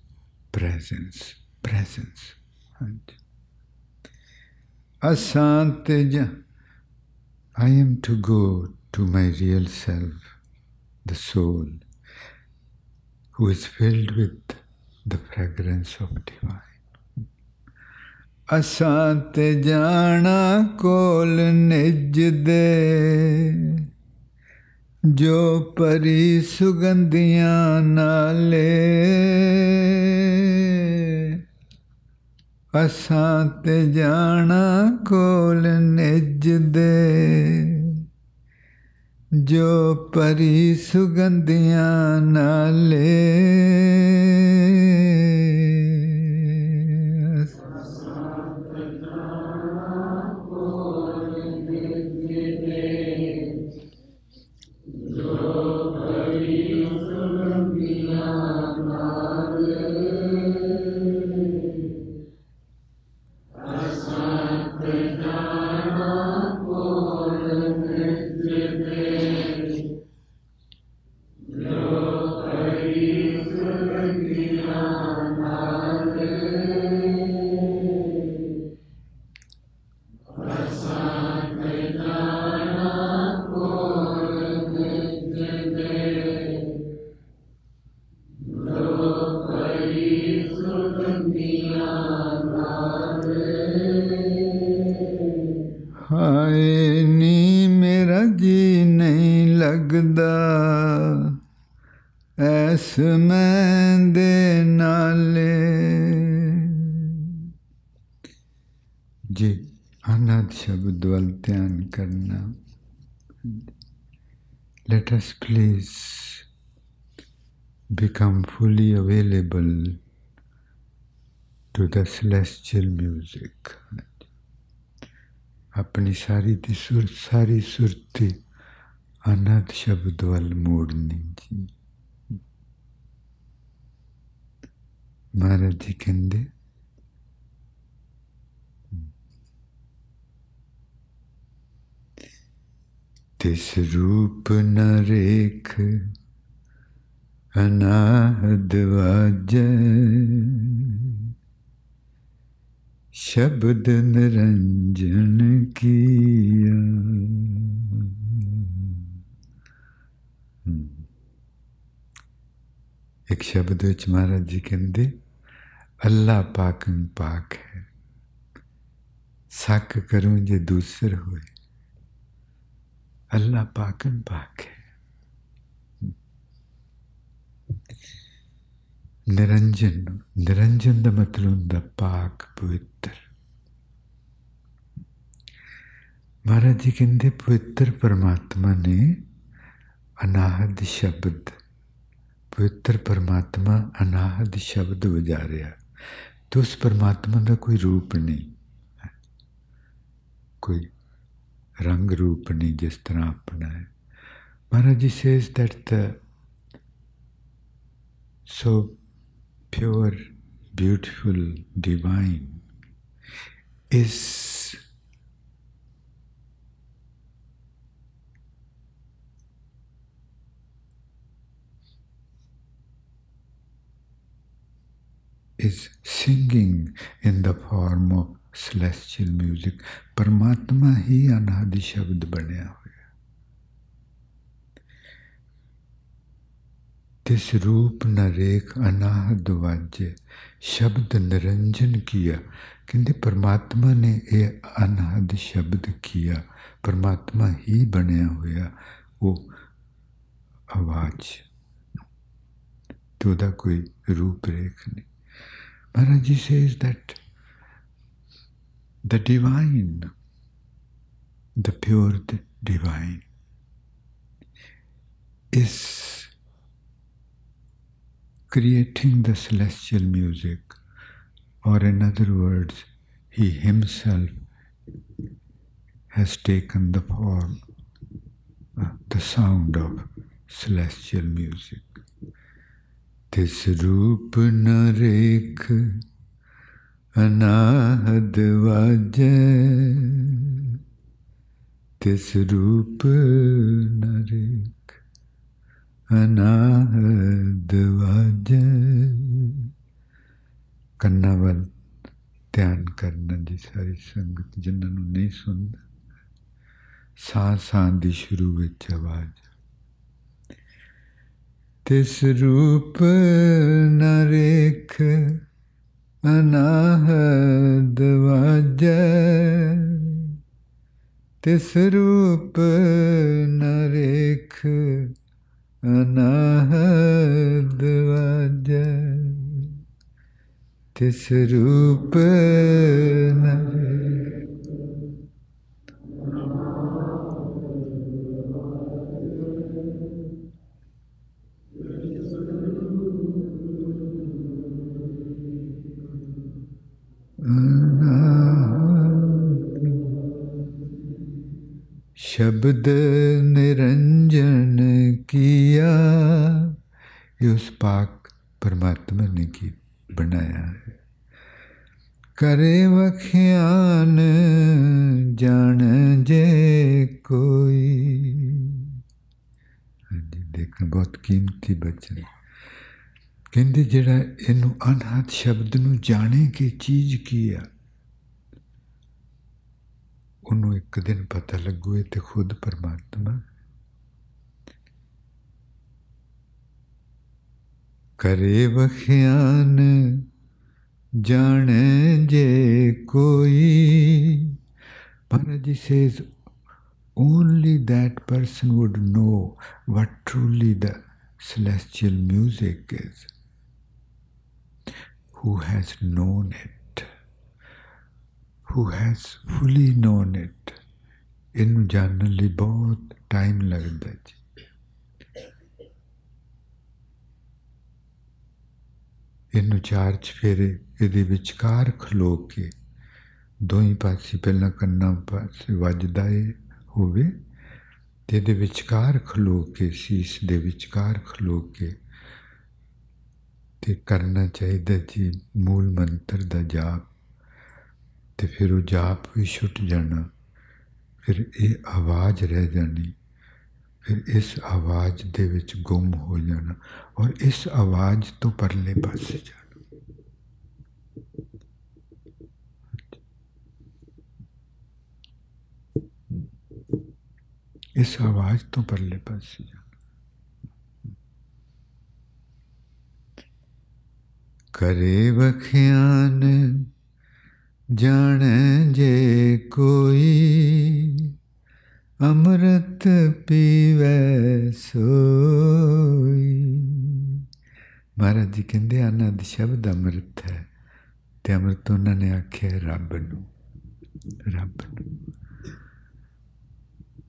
presence presence ਹਾਂਜੀ Asante ja. I am to go to my real self, the soul, who is filled with the fragrance of divine. ਅਸਾਂ ਤੇ ਜਾਣਾ ਕੋਲ ਨਿਜ ਦੇ। ਜੋ ਪਰੀ ਸੁਗੰਧੀਆਂ ਨਾਲੇ। ਅਸਾਂ ਤੇ ਜਾਣਾ ਕੋਲ ਨਿਜ ਦੇ। ਜੋ ਪਰੀ ਸੁਗੰਧੀਆਂ ਨਾਲੇ। ਸਲੈਸਚੀਅਲ 뮤직 ਆਪਣੀ ਸਾਰੀ ਦੀ ਸੁਰ ਸਾਰੀ ਸੁਰਤੀ ਅਨੰਤ ਸ਼ਬਦ ਵੱਲ ਮੋੜਨੀ ਜੀ ਮਹਾਰਾਜ ਜੀ ਕਹਿੰਦੇ ਤਿਸ ਰੂਪ ਨ ਰੇਖ ਅਨਾਹਦ ਵਾਜੈ ਸ਼ਬਦ ਨਿਰੰਜਨ ਕੀਆ। ਇੱਕ ਸ਼ਬਦ ਵਿੱਚ ਮਹਾਰਾਜ ਜੀ ਕਹਿੰਦੇ, ਅੱਲਾ ਪਾਕੰ ਪਾਕ ਹੈ। ਸਕ ਕਰੂੰ ਜੇ ਦੂਸਰ ਹੋਏ। ਅੱਲਾ ਪਾਕਨ ਪਾਕ ਹੈ। ਨਿਰੰਜਨ ਨਿਰੰਜਨ ਦਾ ਮਤਲਬ ਹੁੰਦਾ ਪਾਕ ਪਵਿੱਤਰ ਮਹਾਰਾਜ ਜੀ ਕਹਿੰਦੇ ਪਵਿੱਤਰ ਪਰਮਾਤਮਾ ਨੇ ਅਨਾਹਦ ਸ਼ਬਦ ਪਵਿੱਤਰ ਪਰਮਾਤਮਾ ਅਨਾਹਦ ਸ਼ਬਦ ਵਿਚਾਰਿਆ ਤੇ ਉਸ ਪਰਮਾਤਮਾ ਦਾ ਕੋਈ ਰੂਪ ਨਹੀਂ ਹੈ। ਕੋਈ ਰੰਗ ਰੂਪ ਨਹੀਂ ਜਿਸ ਤਰ੍ਹਾਂ ਆਪਣਾ ਹੈ Maharaj ji says that the so pure, beautiful, divine is is singing in the form of celestial music. Paramatma hi anadi shabd बनया ਹੋਇਆ ਤਿਸ ਰੂਪ ਰੇਖ ਅਨਾਹਦ ਵਾਜੇ। ਸ਼ਬਦ ਨਿਰੰਜਨ ਕੀਆ। ਕਹਿੰਦੇ ਪਰਮਾਤਮਾ ਨੇ ਇਹ ਅਨਾਹਦ ਸ਼ਬਦ ਕੀਆ। ਪਰਮਾਤਮਾ ਹੀ ਬਣਿਆ ਹੋਇਆ ਉਹ ਆਵਾਜ਼। ਤੇ ਉਹਦਾ ਕੋਈ ਰੂਪ ਰੇਖ ਨਹੀਂ। Maharaj ji says that the divine. The pure the divine, is creating the celestial music, or in other words, he himself has taken the form, uh, the sound of celestial music. This roop na rekh अनाहद वाजय तिस ਅਨਾਹਦ ਵਾਜੈ। ਕੰਨਾਂ ਵੱਲ ਧਿਆਨ ਕਰਨਾ ਜੀ ਸਾਰੀ ਸੰਗਤ ਜਿਨ੍ਹਾਂ ਨੂੰ ਨਹੀਂ ਸੁਣਦਾ। ਸਾਹ ਸਾਹ ਦੀ ਸ਼ੁਰੂ ਵਿੱਚ ਆਵਾਜ਼। ਤਿਸ ਰੂਪ ਨ ਰੇਖ ਅਨਾਹਦ ਵਾਜੈ। ਤਿਸ ਰੂਪ ਨ ਰੇਖ ਅਨਾਹਦ ਵਾਜੈ ਤਿਸ ਰੂਪ ਨ ਰੇਖ ਸ਼ਬਦ ਨਿਰੰਜਨ ਕੀਆ, ਇਹ ਉਸ ਪਾਕ ਪਰਮਾਤਮਾ ਨੇ ਕੀ ਬਣਾਇਆ ਹੈ। ਕਰੇ ਵਖਿਆਨ, ਜਾਣ ਜੇ ਕੋਈ। ਹਾਂਜੀ, ਦੇਖਣ ਬਹੁਤ ਕੀਮਤੀ ਬਚਨ ਕਹਿੰਦੇ ਜਿਹੜਾ ਇਹਨੂੰ ਅਨਹਦ ਸ਼ਬਦ ਨੂੰ ਜਾਣੇ ਕਿ ਚੀਜ਼ ਕੀ ਆ ਉਹਨੂੰ ਇੱਕ ਦਿਨ ਪਤਾ ਲੱਗੂ ਇਹ ਤੇ ਖੁਦ ਪਰਮਾਤਮਾ ਕਰੇ ਵਖਿਆਨ ਜਾਣੇ ਜੇ ਕੋਈ Maharaj says only that person would know what truly the celestial music is, who has known it, who has fully known it. ਇਹਨੂੰ ਜਾਣਨ ਲਈ ਬਹੁਤ ਟਾਈਮ ਲੱਗਦਾ ਜੀ ਇਹਨੂੰ ਚਾਰ ਚਫੇਰੇ ਇਹਦੇ ਵਿਚਕਾਰ ਖਲੋ ਕੇ ਦੋਹੀਂ ਪਾਸੇ ਪਹਿਲਾਂ ਕੰਨਾਂ ਪਾਸੇ ਵੱਜਦਾ ਏ ਹੋਵੇ ਤੇ ਇਹਦੇ ਵਿਚਕਾਰ ਖਲੋ ਕੇ ਸੀਸ ਦੇ ਵਿਚਕਾਰ ਖਲੋ ਕੇ ਤੇ ਕਰਨਾ ਚਾਹੀਦਾ ਜੀ ਮੂਲ ਮੰਤਰ ਦਾ ਜਾਪ ਤੇ ਫਿਰ ਉਹ ਜਾਪ ਵੀ ਛੁੱਟ ਜਾਣਾ ਫਿਰ ਇਹ ਆਵਾਜ਼ ਰਹਿ ਜਾਣੀ ਫਿਰ ਇਸ ਆਵਾਜ਼ ਦੇ ਵਿੱਚ ਗੁੰਮ ਹੋ ਜਾਣਾ ਔਰ ਇਸ ਆਵਾਜ਼ ਤੋਂ ਪਰਲੇ ਪਾਸੇ ਜਾਣਾ ਇਸ ਆਵਾਜ਼ ਤੋਂ ਪਰਲੇ ਪਾਸੇ ਜਾਣਾ ਕਰੇ ਵਖਿਆਨ ਜਾਣੈ ਜੇ ਕੋਈ ਅੰਮ੍ਰਿਤ ਪੀਵੈ ਸੋਈ। ਮਹਾਰਾਜ ਜੀ ਕਹਿੰਦੇ ਆਨੰਦ ਸ਼ਬਦ ਅੰਮ੍ਰਿਤ ਹੈ ਤੇ ਅੰਮ੍ਰਿਤ ਉਹਨਾਂ ਨੇ ਆਖਿਆ ਰੱਬ ਨੂੰ ਰੱਬ ਨੂੰ।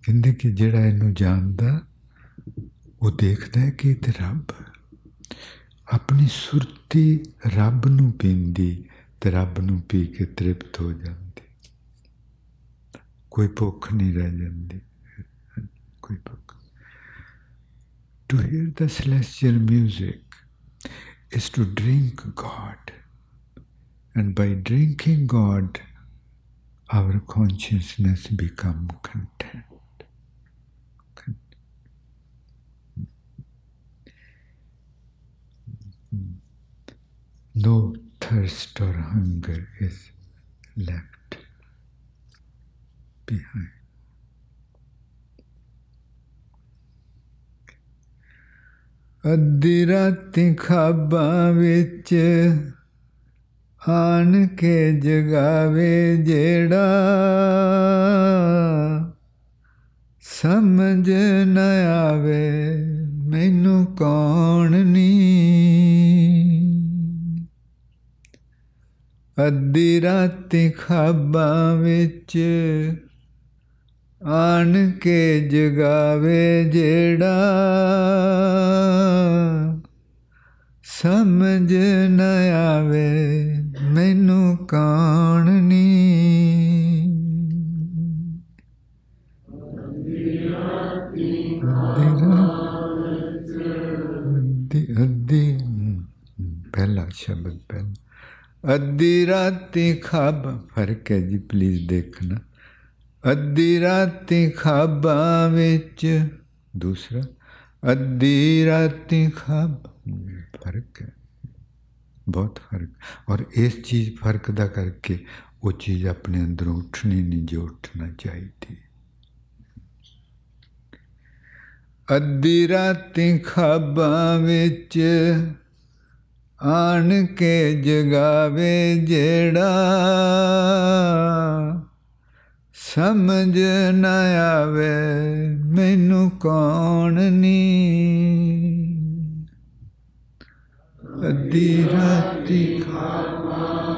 ਕਹਿੰਦੇ ਕਿ ਜਿਹੜਾ ਇਹਨੂੰ ਜਾਣਦਾ, ਉਹ ਦੇਖਦਾ ਹੈ ਕਿ ਇਹ ਤੇ ਰੱਬ ਹੈ। ਆਪਣੀ ਸੁਰਤੀ ਰੱਬ ਨੂੰ ਪੀਂਦੀ ਤੇ ਰੱਬ ਨੂੰ ਪੀ ਕੇ ਤ੍ਰਿਪਤ ਹੋ ਜਾਂਦੀ ਕੋਈ ਭੁੱਖ ਨਹੀਂ ਰਹਿ ਜਾਂਦੀ ਕੋਈ ਭੁੱਖ to hear the celestial music is to drink God and by drinking God our consciousness become content no thirst or hunger is left behind. ਅੱਧੀ ਰਾਤੀ ਖਾਬਾਂ ਵਿੱਚ ਆਣ ਕੇ ਜਗਾਵੇ ਜਿਹੜਾ ਸਮਝ ਨ ਆਵੇ, ਮੈਨੂੰ ਕੌਣ ਨੀ ਅੱਧੀ ਰਾਤੀ ਖਾਬਾਂ ਵਿੱਚ ਆਣ ਕੇ ਜਗਾਵੇ ਜਿਹੜਾ ਸਮਝ ਨ ਆਵੇ, ਮੈਨੂੰ ਕੌਣ ਨੀ। ਅੱਧੀ ਅੱਧੀ ਪਹਿਲਾ ਸ਼ਬਦ ਪਹਿਲਾ। ਅੱਧੀ ਰਾਤੀ ਖਾਬ ਫ਼ਰਕ ਹੈ ਜੀ ਪਲੀਜ਼ ਦੇਖਣਾ ਅੱਧੀ ਰਾਤੀ ਖਾਬਾਂ ਵਿੱਚ ਦੂਸਰਾ ਅੱਧੀ ਰਾਤੀ ਖਾਬ ਫ਼ਰਕ ਹੈ ਬਹੁਤ ਫ਼ਰਕ ਔਰ ਇਸ ਚੀਜ਼ ਫ਼ਰਕ ਦਾ ਕਰਕੇ ਉਹ ਚੀਜ਼ ਆਪਣੇ ਅੰਦਰੋਂ ਉੱਠਣੀ ਨਹੀਂ ਜੋ ਉੱਠਣਾ ਚਾਹੀਦੀ ਅੱਧੀ ਰਾਤੀ ਖਾਬਾਂ ਵਿੱਚ ਆਣ ਕੇ ਜਗਾਵੇ ਜਿਹੜਾ ਸਮਝ ਨ ਆਵੇ ਮੈਨੂੰ ਕੌਣ ਨੀ? ਅੱਧੀ ਰਾਤੀ ਖਾਬਾਂ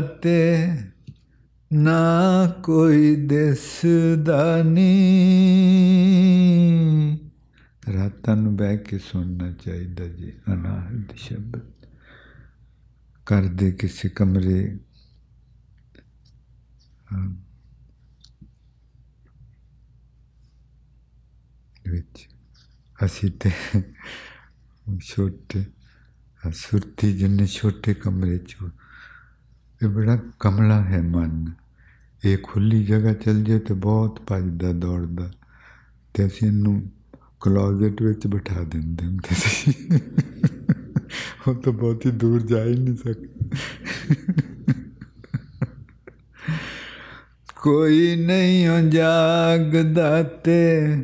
ਤੇ ਨਾ ਕੋਈ ਦਿਸਦਾ ਨਹੀਂ। ਰਾਤਾਂ ਨੂੰ ਬਹਿ ਕੇ ਸੁਣਨਾ ਚਾਹੀਦਾ ਜੀ, ਅਨਾਹਦ ਸ਼ਬਦ। ਕਰਦੇ ਕਿਸੇ ਕਮਰੇ ਵਿੱਚ ਅਸੀਂ ਤੇ ਛੋਟੇ ਸੁਰਤੀ ਜਿੰਨੇ ਛੋਟੇ ਕਮਰੇ ਚ ਇਹ ਬੜਾ ਕਮਲਾ ਹੈ ਮਨ ਇਹ ਖੁੱਲੀ ਜਗ੍ਹਾ ਚਲ ਜੇ ਤੇ ਬਹੁਤ ਭੱਜਦਾ ਦੌੜਦਾ ਤੇ ਅਸੀਂ ਇਹਨੂੰ ਕਲੋਜ਼ਟ ਵਿੱਚ ਬਿਠਾ ਦਿੰਦੇ ਹੁੰਦੇ ਸੀ ਉਹ ਤਾਂ ਬਹੁਤ ਹੀ ਦੂਰ ਜਾ ਹੀ ਨਹੀਂ ਸਕਦਾ ਕੋਈ ਨਹੀਂ ਜਾਗਦਾ ਤੇ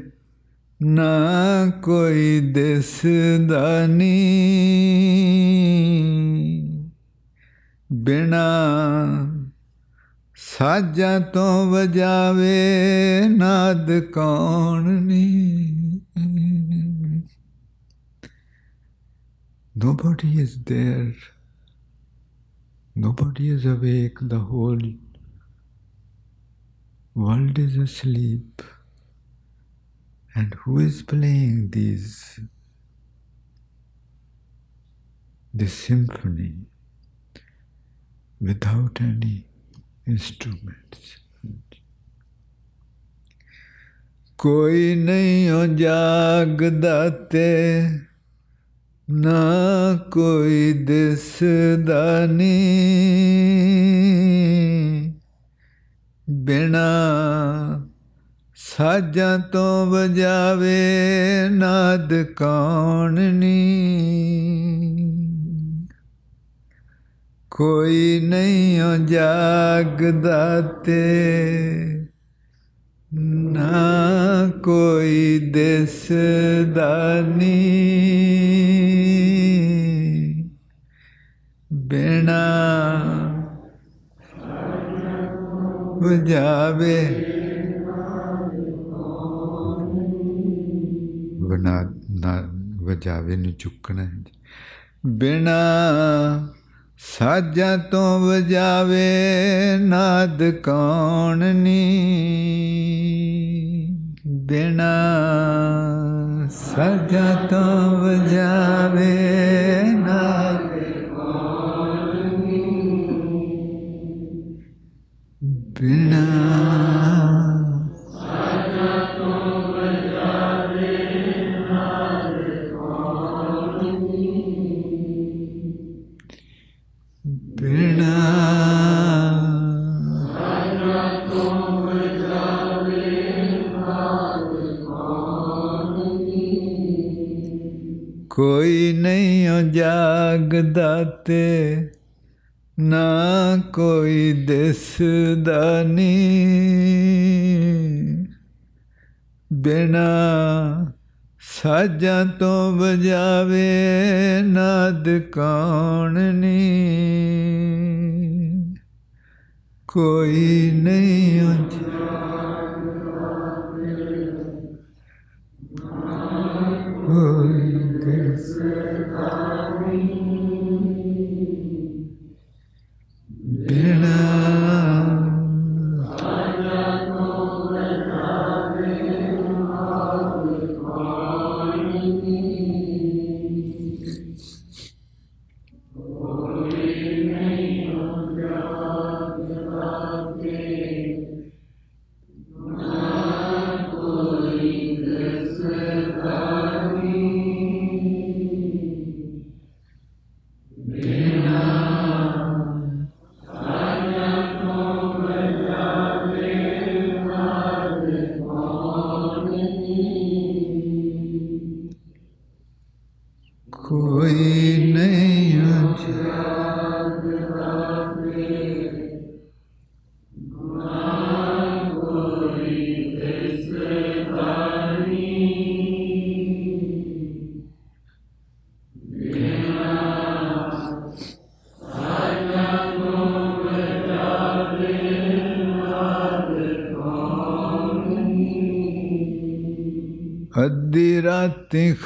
ਨਾ ਕੋਈ ਦਿਸਦਾ ਨਹੀਂ ਬਿਨਾ ਸਾਜਾਂ ਤੋਂ ਵਜਾਵੇ ਨਾਦ ਕੌਣ ਨੀ Nobody is there. Nobody is awake. The whole world is asleep. And who is playing these this symphony Without any instruments? ਕੋਈ ਨਹੀਂ ਹੋ ਜਾਗਦਾ ਤੇ, ਨਾ ਕੋਈ ਦਿਸਦਾ ਨੀ ਬਿਨਾ ਸਾਜਾਂ ਤੋਂ ਵਜਾਵੇ ਨਾਦ ਕੌਣ ਨੀ ਕੋਈ ਨਹੀਂ ਓ ਜਾਗਦਾ ਤੇ, ਨਾ ਕੋਈ ਦਿਸਦਾ ਨੀ। ਬਿਨਾ ਵਜਾਵੇ ਬਣਾ ਨਾ ਵਜਾਵੇ ਨੂੰ ਚੁੱਕਣਾ। ਹੈ ਬਿਨਾ ਸਾਜਾਂ ਤੋਂ ਵਜਾਵੇ ਨਾਦ ਕੌਣ ਨੀ? ਬਿਨਾ ਸਾਜਾਂ ਤੋਂ ਵਜਾਵੇ ਨਾਦ ਬਿਨਾ ਬਿਨਾ ਕੋਈ ਨਹੀਂ ਓ ਜਾਗਦਾ ਤੇ ਨਾ ਕੋਈ ਦਿਸਦਾ ਨੀ। ਬਿਨਾ ਸਾਜਾਂ ਤੋਂ ਵਜਾਵੇ ਨਾਦ ਕੌਣ ਨੀ। ਕੋਈ ਨਹੀਂ ਓ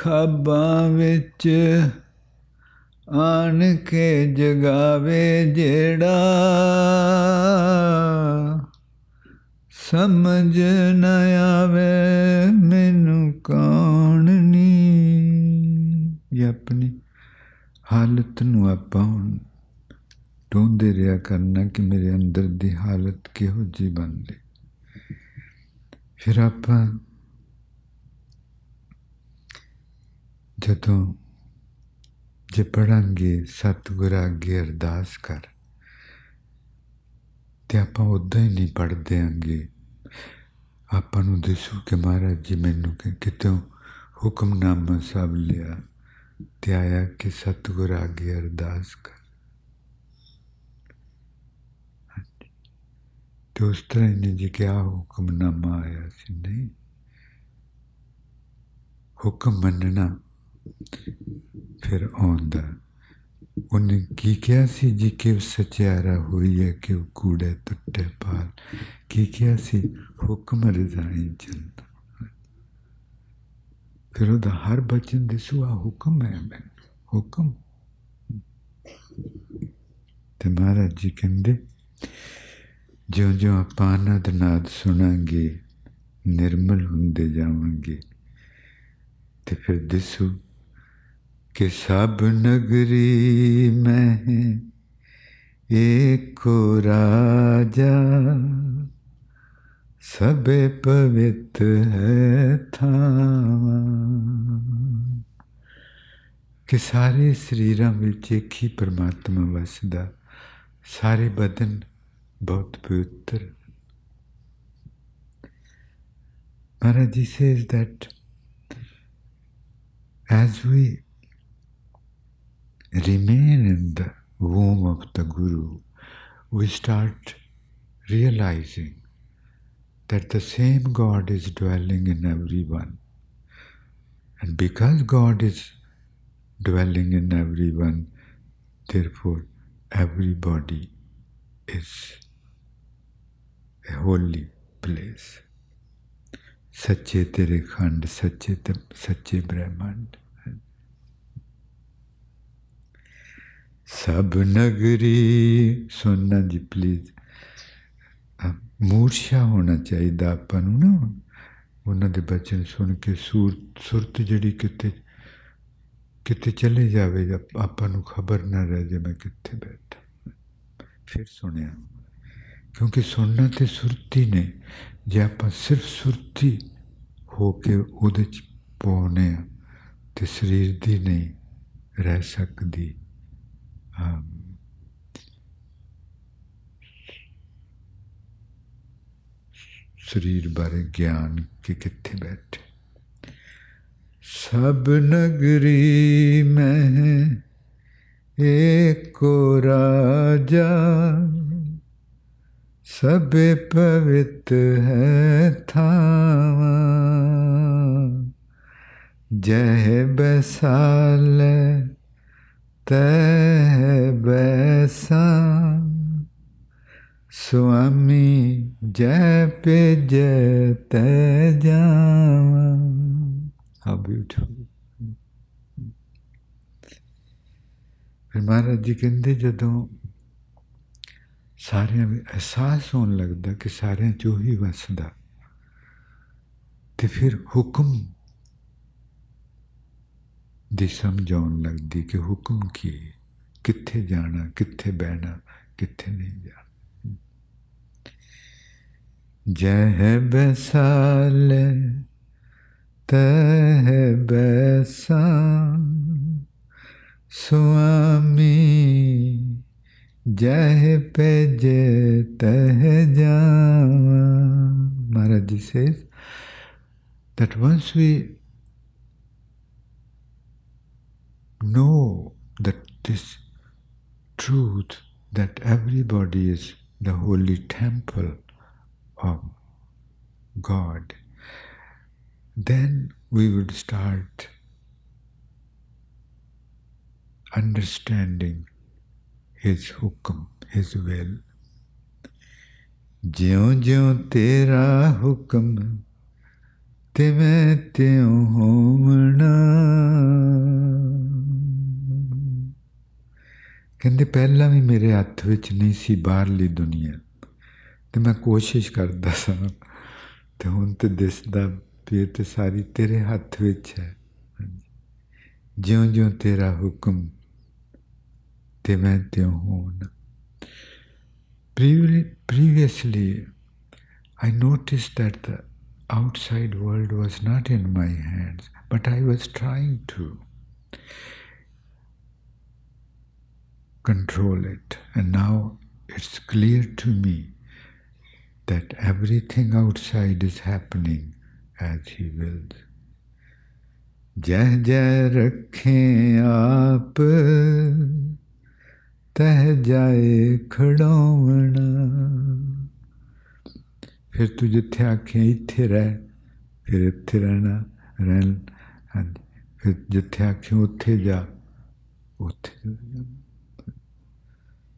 ਰਾਤੀ ਸਤਿਗੁਰ ਅੱਗੇ ਅਰਦਾਸ ਕਰ। ਤੇ ਆਪਾਂ ਉਦਾਂ ਹੀ ਨਹੀਂ ਪੜਦੇ ਆਂਗੇ ਆਪਾਂ ਨੂੰ ਦਿਸੂ ਕਿ ਮਹਾਰਾਜ ਜੀ ਮੈਨੂੰ ਕਿ, ਕਿਤੋਂ ਹੁਕਮਨਾਮਾ ਸਭ ਲਿਆ ਤੇ ਆਇਆ ਕਿ ਸਤਿਗੁਰ ਅੱਗੇ ਅਰਦਾਸ ਕਰ। ਤੇ ਉਸ ਤਰ੍ਹਾਂ ਹੀ ਨਹੀਂ ਜੀ ਕਿਹਾ ਹੁਕਮਨਾਮਾ ਆਇਆ ਸੀ? ਨਹੀਂ। ਹੁਕਮ ਮੰਨਣਾ ਫਿਰ ਆਉਂਦਾ। ਉਹਨੇ ਕੀ ਕਿਹਾ ਸੀ ਜੀ ਕਿ ਉਹ ਸਚਿਆਰਾ ਹੋਈ ਹੈ ਕਿ ਉਹ ਕੂੜੇ ਟੁੱਟੇ ਪਾਲ ਕੀ ਕਿਹਾ ਸੀ ਹੁਕਮ ਰਜ਼ਾਈ ਚੱਲਦਾ ਫਿਰ ਉਹਦਾ ਹਰ ਬਚਨ ਦਿਸੂਆ ਹੁਕਮ ਹੈ ਮੈਂ ਹੁਕਮ ਤੇ ਮਹਾਰਾਜ ਜੀ ਕਹਿੰਦੇ ਜਿਉਂ ਜਿਉਂ ਆਪਾਂ ਆਨੰਦ ਨਾਦ ਸੁਣਾਂਗੇ ਨਿਰਮਲ ਹੁੰਦੇ ਜਾਵਾਂਗੇ ਤੇ ਫਿਰ ਦਿਸੂ ਕਿ ਸਭ ਨਗਰੀ ਮੈਂ ਏਕੋ ਰਾਜਾ। ਸਭੇ ਪਵਿੱਤ ਹੈ ਥਾਵਾ। ਕਿ ਸਾਰੇ ਸਰੀਰਾਂ ਵਿੱਚ ਇੱਕ ਹੀ ਪਰਮਾਤਮਾ ਵਸਦਾ। ਸਾਰੇ ਬਦਨ ਬਹੁਤ ਪਵਿੱਤਰ। Maharaj ji says that as we remain in the womb of the Guru, we start realizing that the same God is dwelling in everyone. And because God is dwelling in everyone, therefore everybody is a holy place. Sachetere Khand, Sache, sachet Brahmand. ਸਭ ਨਗਰੀ ਸੁਣਨਾ ਜੀ please ਮੂਰਛਾ ਹੋਣਾ ਚਾਹੀਦਾ ਆਪਾਂ ਨੂੰ ਨਾ ਉਹਨਾਂ ਦੇ ਬਚਨ ਸੁਣ ਕੇ ਸੂਰ ਸੁਰਤ ਜਿਹੜੀ ਕਿਤੇ ਕਿਤੇ ਚਲੇ ਜਾਵੇ, ਆਪਾਂ ਨੂੰ ਖਬਰ ਨਾ ਰਹਿ ਜੇ ਮੈਂ ਕਿੱਥੇ ਬੈਠਾ। ਫਿਰ ਸੁਣਿਆ। ਕਿਉਂਕਿ ਸੁਣਨਾ ਤੇ ਸੁਰਤੀ ਨੇ। ਜੇ ਆਪਾਂ ਸਿਰਫ ਸੁਰਤੀ ਹੋ ਕੇ ਉਹਦੇ ਚ ਪਾਉਨੇ ਆ ਤੇ ਸਰੀਰ ਦੀ ਨਹੀਂ ਰਹਿ ਸਕਦੀ। ਸਰੀਰ ਬਾਰੇ ਗਿਆਨ ਕਿ ਕਿੱਥੇ ਬੈਠੇ ਸਭ ਨਗਰੀ ਮੈਂ ਏਕੋ ਰਾਜਾ ਸਭੇ ਪਵਿੱਤ ਹੈ ਥਾਵਾ ਜਹ ਬਸਾਲੇ ਤੈ ਬੈਸਾ ਸੁਆਮੀ ਜੈ ਭੇਜੈ ਤੈ ਜਾਵਾਂ। ਹਾਊ ਬਿਊਟੀਫੁਲ ਫਿਰ ਮਹਾਰਾਜ ਜੀ ਕਹਿੰਦੇ ਜਦੋਂ ਸਾਰਿਆਂ ਨੂੰ ਅਹਿਸਾਸ ਹੋਣ ਲੱਗਦਾ ਕਿ ਸਾਰਿਆਂ 'ਚ ਉਹੀ ਵਸਦਾ, ਤੇ ਫਿਰ ਹੁਕਮ ਦੀ ਸਮਝ ਆਉਣ ਲੱਗਦੀ ਕਿ ਹੁਕਮ ਕੀ ਕਿੱਥੇ ਜਾਣਾ, ਕਿੱਥੇ ਬਹਿਣਾ, ਕਿੱਥੇ ਨਹੀਂ ਜਾਣਾ। ਜਹ ਬਸਾਲ ਤਹ ਬਸਾ ਸੁਆਮੀ ਜਹ ਪਜ ਤਹ ਜਾਵਾ। ਮਹਾਰਾਜ ji says that once we know that this truth that everybody is the holy temple of God, then we would start understanding His hukum, His will. ਜਿਉਂ ਜਿਉਂ ਤੇਰਾ ਹੁਕਮ ਤੇ ਮੈਂ ਤਿਉ ਹੋਵਣਾ। ਕਹਿੰਦੇ ਪਹਿਲਾਂ ਵੀ ਮੇਰੇ ਹੱਥ ਵਿੱਚ ਨਹੀਂ ਸੀ ਬਾਹਰਲੀ ਦੁਨੀਆ। ਤੇ ਮੈਂ ਕੋਸ਼ਿਸ਼ ਕਰਦਾ ਸਾਂ ਤੇ ਹੁਣ ਤੇ ਦਿਸਦਾ ਵੀ ਤੇ ਸਾਰੀ ਤੇਰੇ ਹੱਥ ਵਿੱਚ ਹੈ। ਜਿਉਂ ਜਿਉਂ ਤੇਰਾ ਹੁਕਮ ਤੇ ਮੈਂ ਤਿਉ ਹੋਣ। Previously, I noticed that the outside world was not in my hands, but I was trying to control it. And now it's clear to me that everything outside is happening as He wills. जय जय रखें आप तह जाए खड़ोवना ਫਿਰ ਤੂੰ ਜਿੱਥੇ ਆਖੇ ਇੱਥੇ ਰਹਿ, ਫਿਰ ਇੱਥੇ ਰਹਿਣਾ, ਰਹਿਣ, ਹਾਂਜੀ। ਫਿਰ ਜਿੱਥੇ ਆਖੇ ਉੱਥੇ ਜਾ, ਉੱਥੇ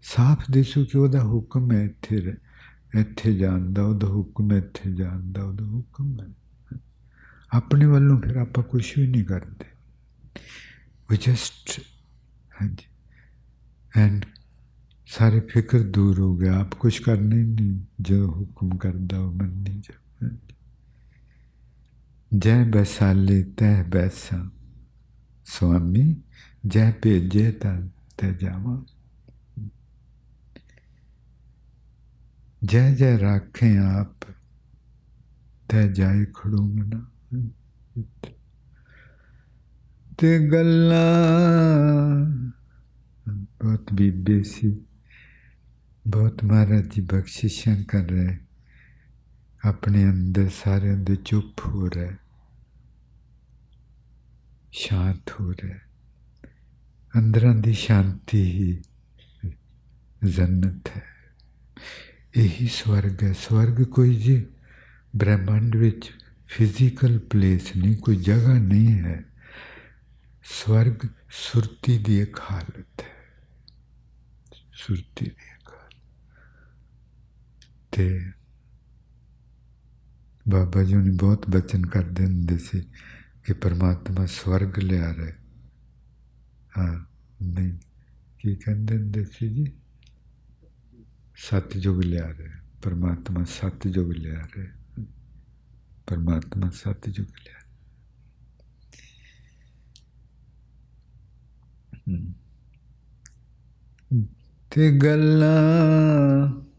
ਸਾਫ਼ ਦਿਸੂ ਕਿ ਉਹਦਾ ਹੁਕਮ ਹੈ ਇੱਥੇ ਰਹਿ- ਇੱਥੇ ਜਾਣ ਦਾ, ਉਹਦਾ ਹੁਕਮ ਹੈ ਇੱਥੇ ਜਾਣ ਦਾ, ਉਹਦਾ ਹੁਕਮ ਹੈ। ਆਪਣੇ ਵੱਲੋਂ ਫਿਰ ਆਪਾਂ ਕੁਝ ਵੀ ਨਹੀਂ ਕਰਦੇ। ਵੀ ਜਸਟ ਹਾਂਜੀ। ਐਂਡ ਸਾਰੇ ਫਿਕਰ ਦੂਰ ਹੋ ਗਿਆ ਆਪ ਕੁਝ ਕਰਨਾ ਹੀ ਨਹੀਂ ਜੋ ਹੁਕਮ ਕਰਦਾ ਉਹ ਮੰਨੀ ਜਾ ਜੈ ਬਸਾਲੇ ਤੈ ਬੈਸਾ ਸੁਆਮੀ ਜੈ ਭੇਜੇ ਤਾਂ ਤੇ ਜਾਵਾਂ ਜੈ ਜੈ ਰਾਖੇ ਆਪ ਤੈ ਜਾਏ ਖੜੂੰਗਣਾ ਤੇ ਗੱਲਾਂ ਬਹੁਤ ਬੀਬੇ ਸੀ ਬਹੁਤ ਮਹਾਰਾਜ ਜੀ ਬਖਸ਼ਿਸ਼ਾਂ ਕਰ ਰਹੇ ਆਪਣੇ ਅੰਦਰ ਸਾਰਿਆਂ ਦੇ ਚੁੱਪ ਹੋ ਰਿਹਾ ਸ਼ਾਂਤ ਹੋ ਰਿਹਾ ਅੰਦਰਾਂ ਦੀ ਸ਼ਾਂਤੀ ਹੀ ਜੰਨਤ ਹੈ। ਇਹੀ ਸਵਰਗ ਹੈ। ਸਵਰਗ ਕੋਈ ਜੀ ਬ੍ਰਹਿਮੰਡ ਵਿੱਚ ਫਿਜ਼ੀਕਲ ਪਲੇਸ ਨਹੀਂ, ਕੋਈ ਜਗ੍ਹਾ ਨਹੀਂ ਹੈ। ਸਵਰਗ ਸੁਰਤੀ ਦੀ ਇੱਕ ਹਾਲਤ ਹੈ। ਸੁਰਤੀ ਦੀ ਤੇ ਬਾਬਾ ਜੀ ਨੇ ਬਹੁਤ ਬਚਨ ਕਰਦੇ ਹੁੰਦੇ ਸੀ ਕਿ ਪਰਮਾਤਮਾ ਸਵਰਗ ਲਿਆ ਰਿਹਾ ਹਾਂ ਨਹੀਂ ਕੀ ਕਹਿੰਦੇ ਹੁੰਦੇ ਸੀ ਜੀ ਸਤਜੁਗ ਲਿਆ ਰਿਹਾ ਪਰਮਾਤਮਾ ਸਤਜੁਗ ਲਿਆ ਰਿਹਾ ਪਰਮਾਤਮਾ ਸਤਜੁਗ ਲਿਆ ਤੇ ਗੱਲਾਂ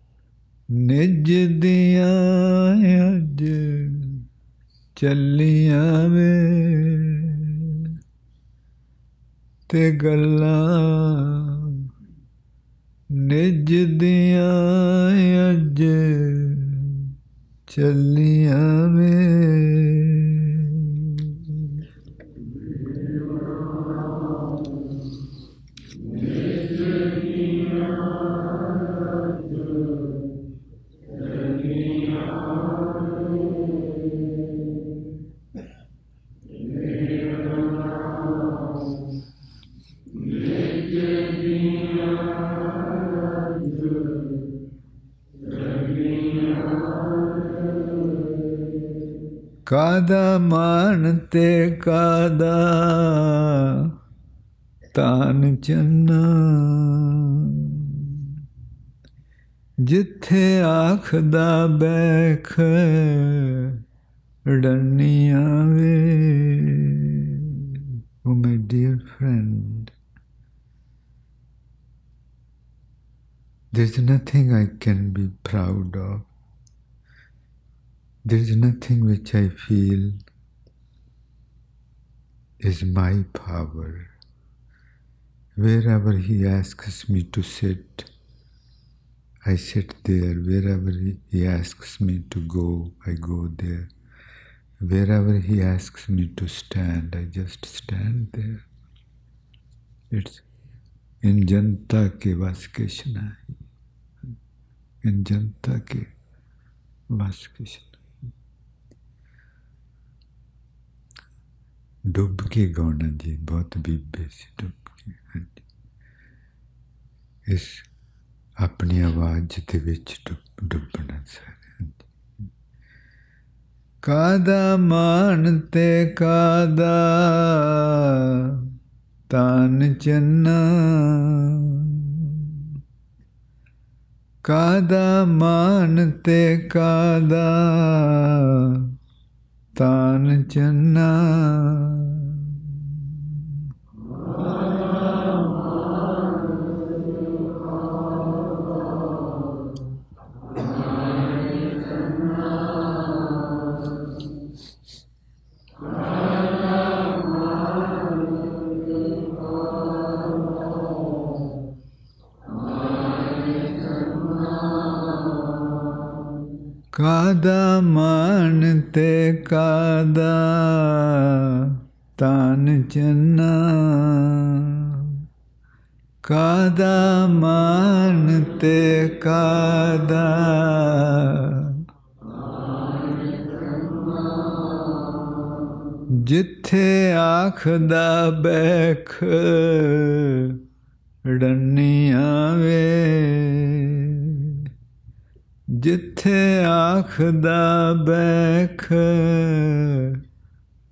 ਨਿਜ ਦੀਆਂ ਅੱਜ ਚੱਲੀਆਂ ਵੇ ਤੇ ਗੱਲਾਂ ਨਿਜ ਦੀਆਂ ਅੱਜ ਚੱਲੀਆਂ ਵੇ। ਕਾਦਾ ਮਾਨ ਤੇ ਕਾਦਾ ਤਾਨ ਚੰਨਾ ਜਿੱਥੇ ਆਖਦਾ ਬੈਖ ਡੰਨੀਆਂ ਵੇ ਓ my dear friend There's nothing I can be proud of. There is nothing which I feel is my power. Wherever He asks me to sit, I sit there. Wherever He asks me to go, I go there. Wherever He asks me to stand, I just stand there. It's in janta ke kish nahi. In janta ke vas kish ਡੁੱਬ ਕੇ ਗਾਉਣਾ ਜੀ ਬਹੁਤ ਬੀਬੇ ਸੀ, ਡੁੱਬ ਕੇ, ਹਾਂਜੀ। ਇਸ ਆਪਣੀ ਆਵਾਜ਼ ਦੇ ਵਿੱਚ ਡੁੱਬ, ਡੁੱਬਣਾ ਸਾਰੇ ਕਾਦਾ ਮਾਨ ਤੇ ਕਾਦਾ ਤਾਨ ਚੰਨਾ। ਕਾਦਾ ਮਾਨ ਤੇ ਕਾਦਾ ਤਾਨ ਚੰਨਾ ਕਾਦਾ ਮਾਨ ਤੇ ਕਾਦਾ ਤਾਨ ਚੰਨਾ ਕਾਦਾ ਮਾਨ ਤੇ ਕਾਦਾ ਜਿੱਥੇ ਆਖਦਾ ਬੈਖ ਰੰਨੀਆਂ ਵੇ। ਜਿੱਥੇ ਆਖਦਾ ਬੈਖ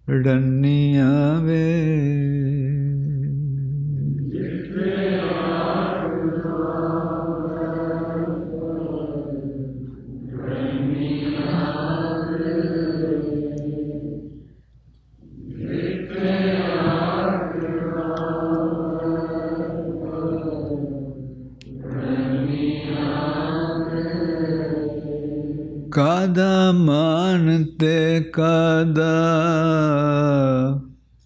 ਰੰਨੀਆਂ ਵੇ। ਮਾਨ ਤੇ ਕਾਦਾ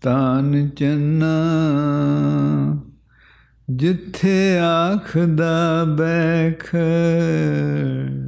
ਤਾਨ ਚੰਨਾ। ਜਿੱਥੇ ਆਖਦਾ ਬੈਖ ਰੰਨੀਆਂ ਵੇ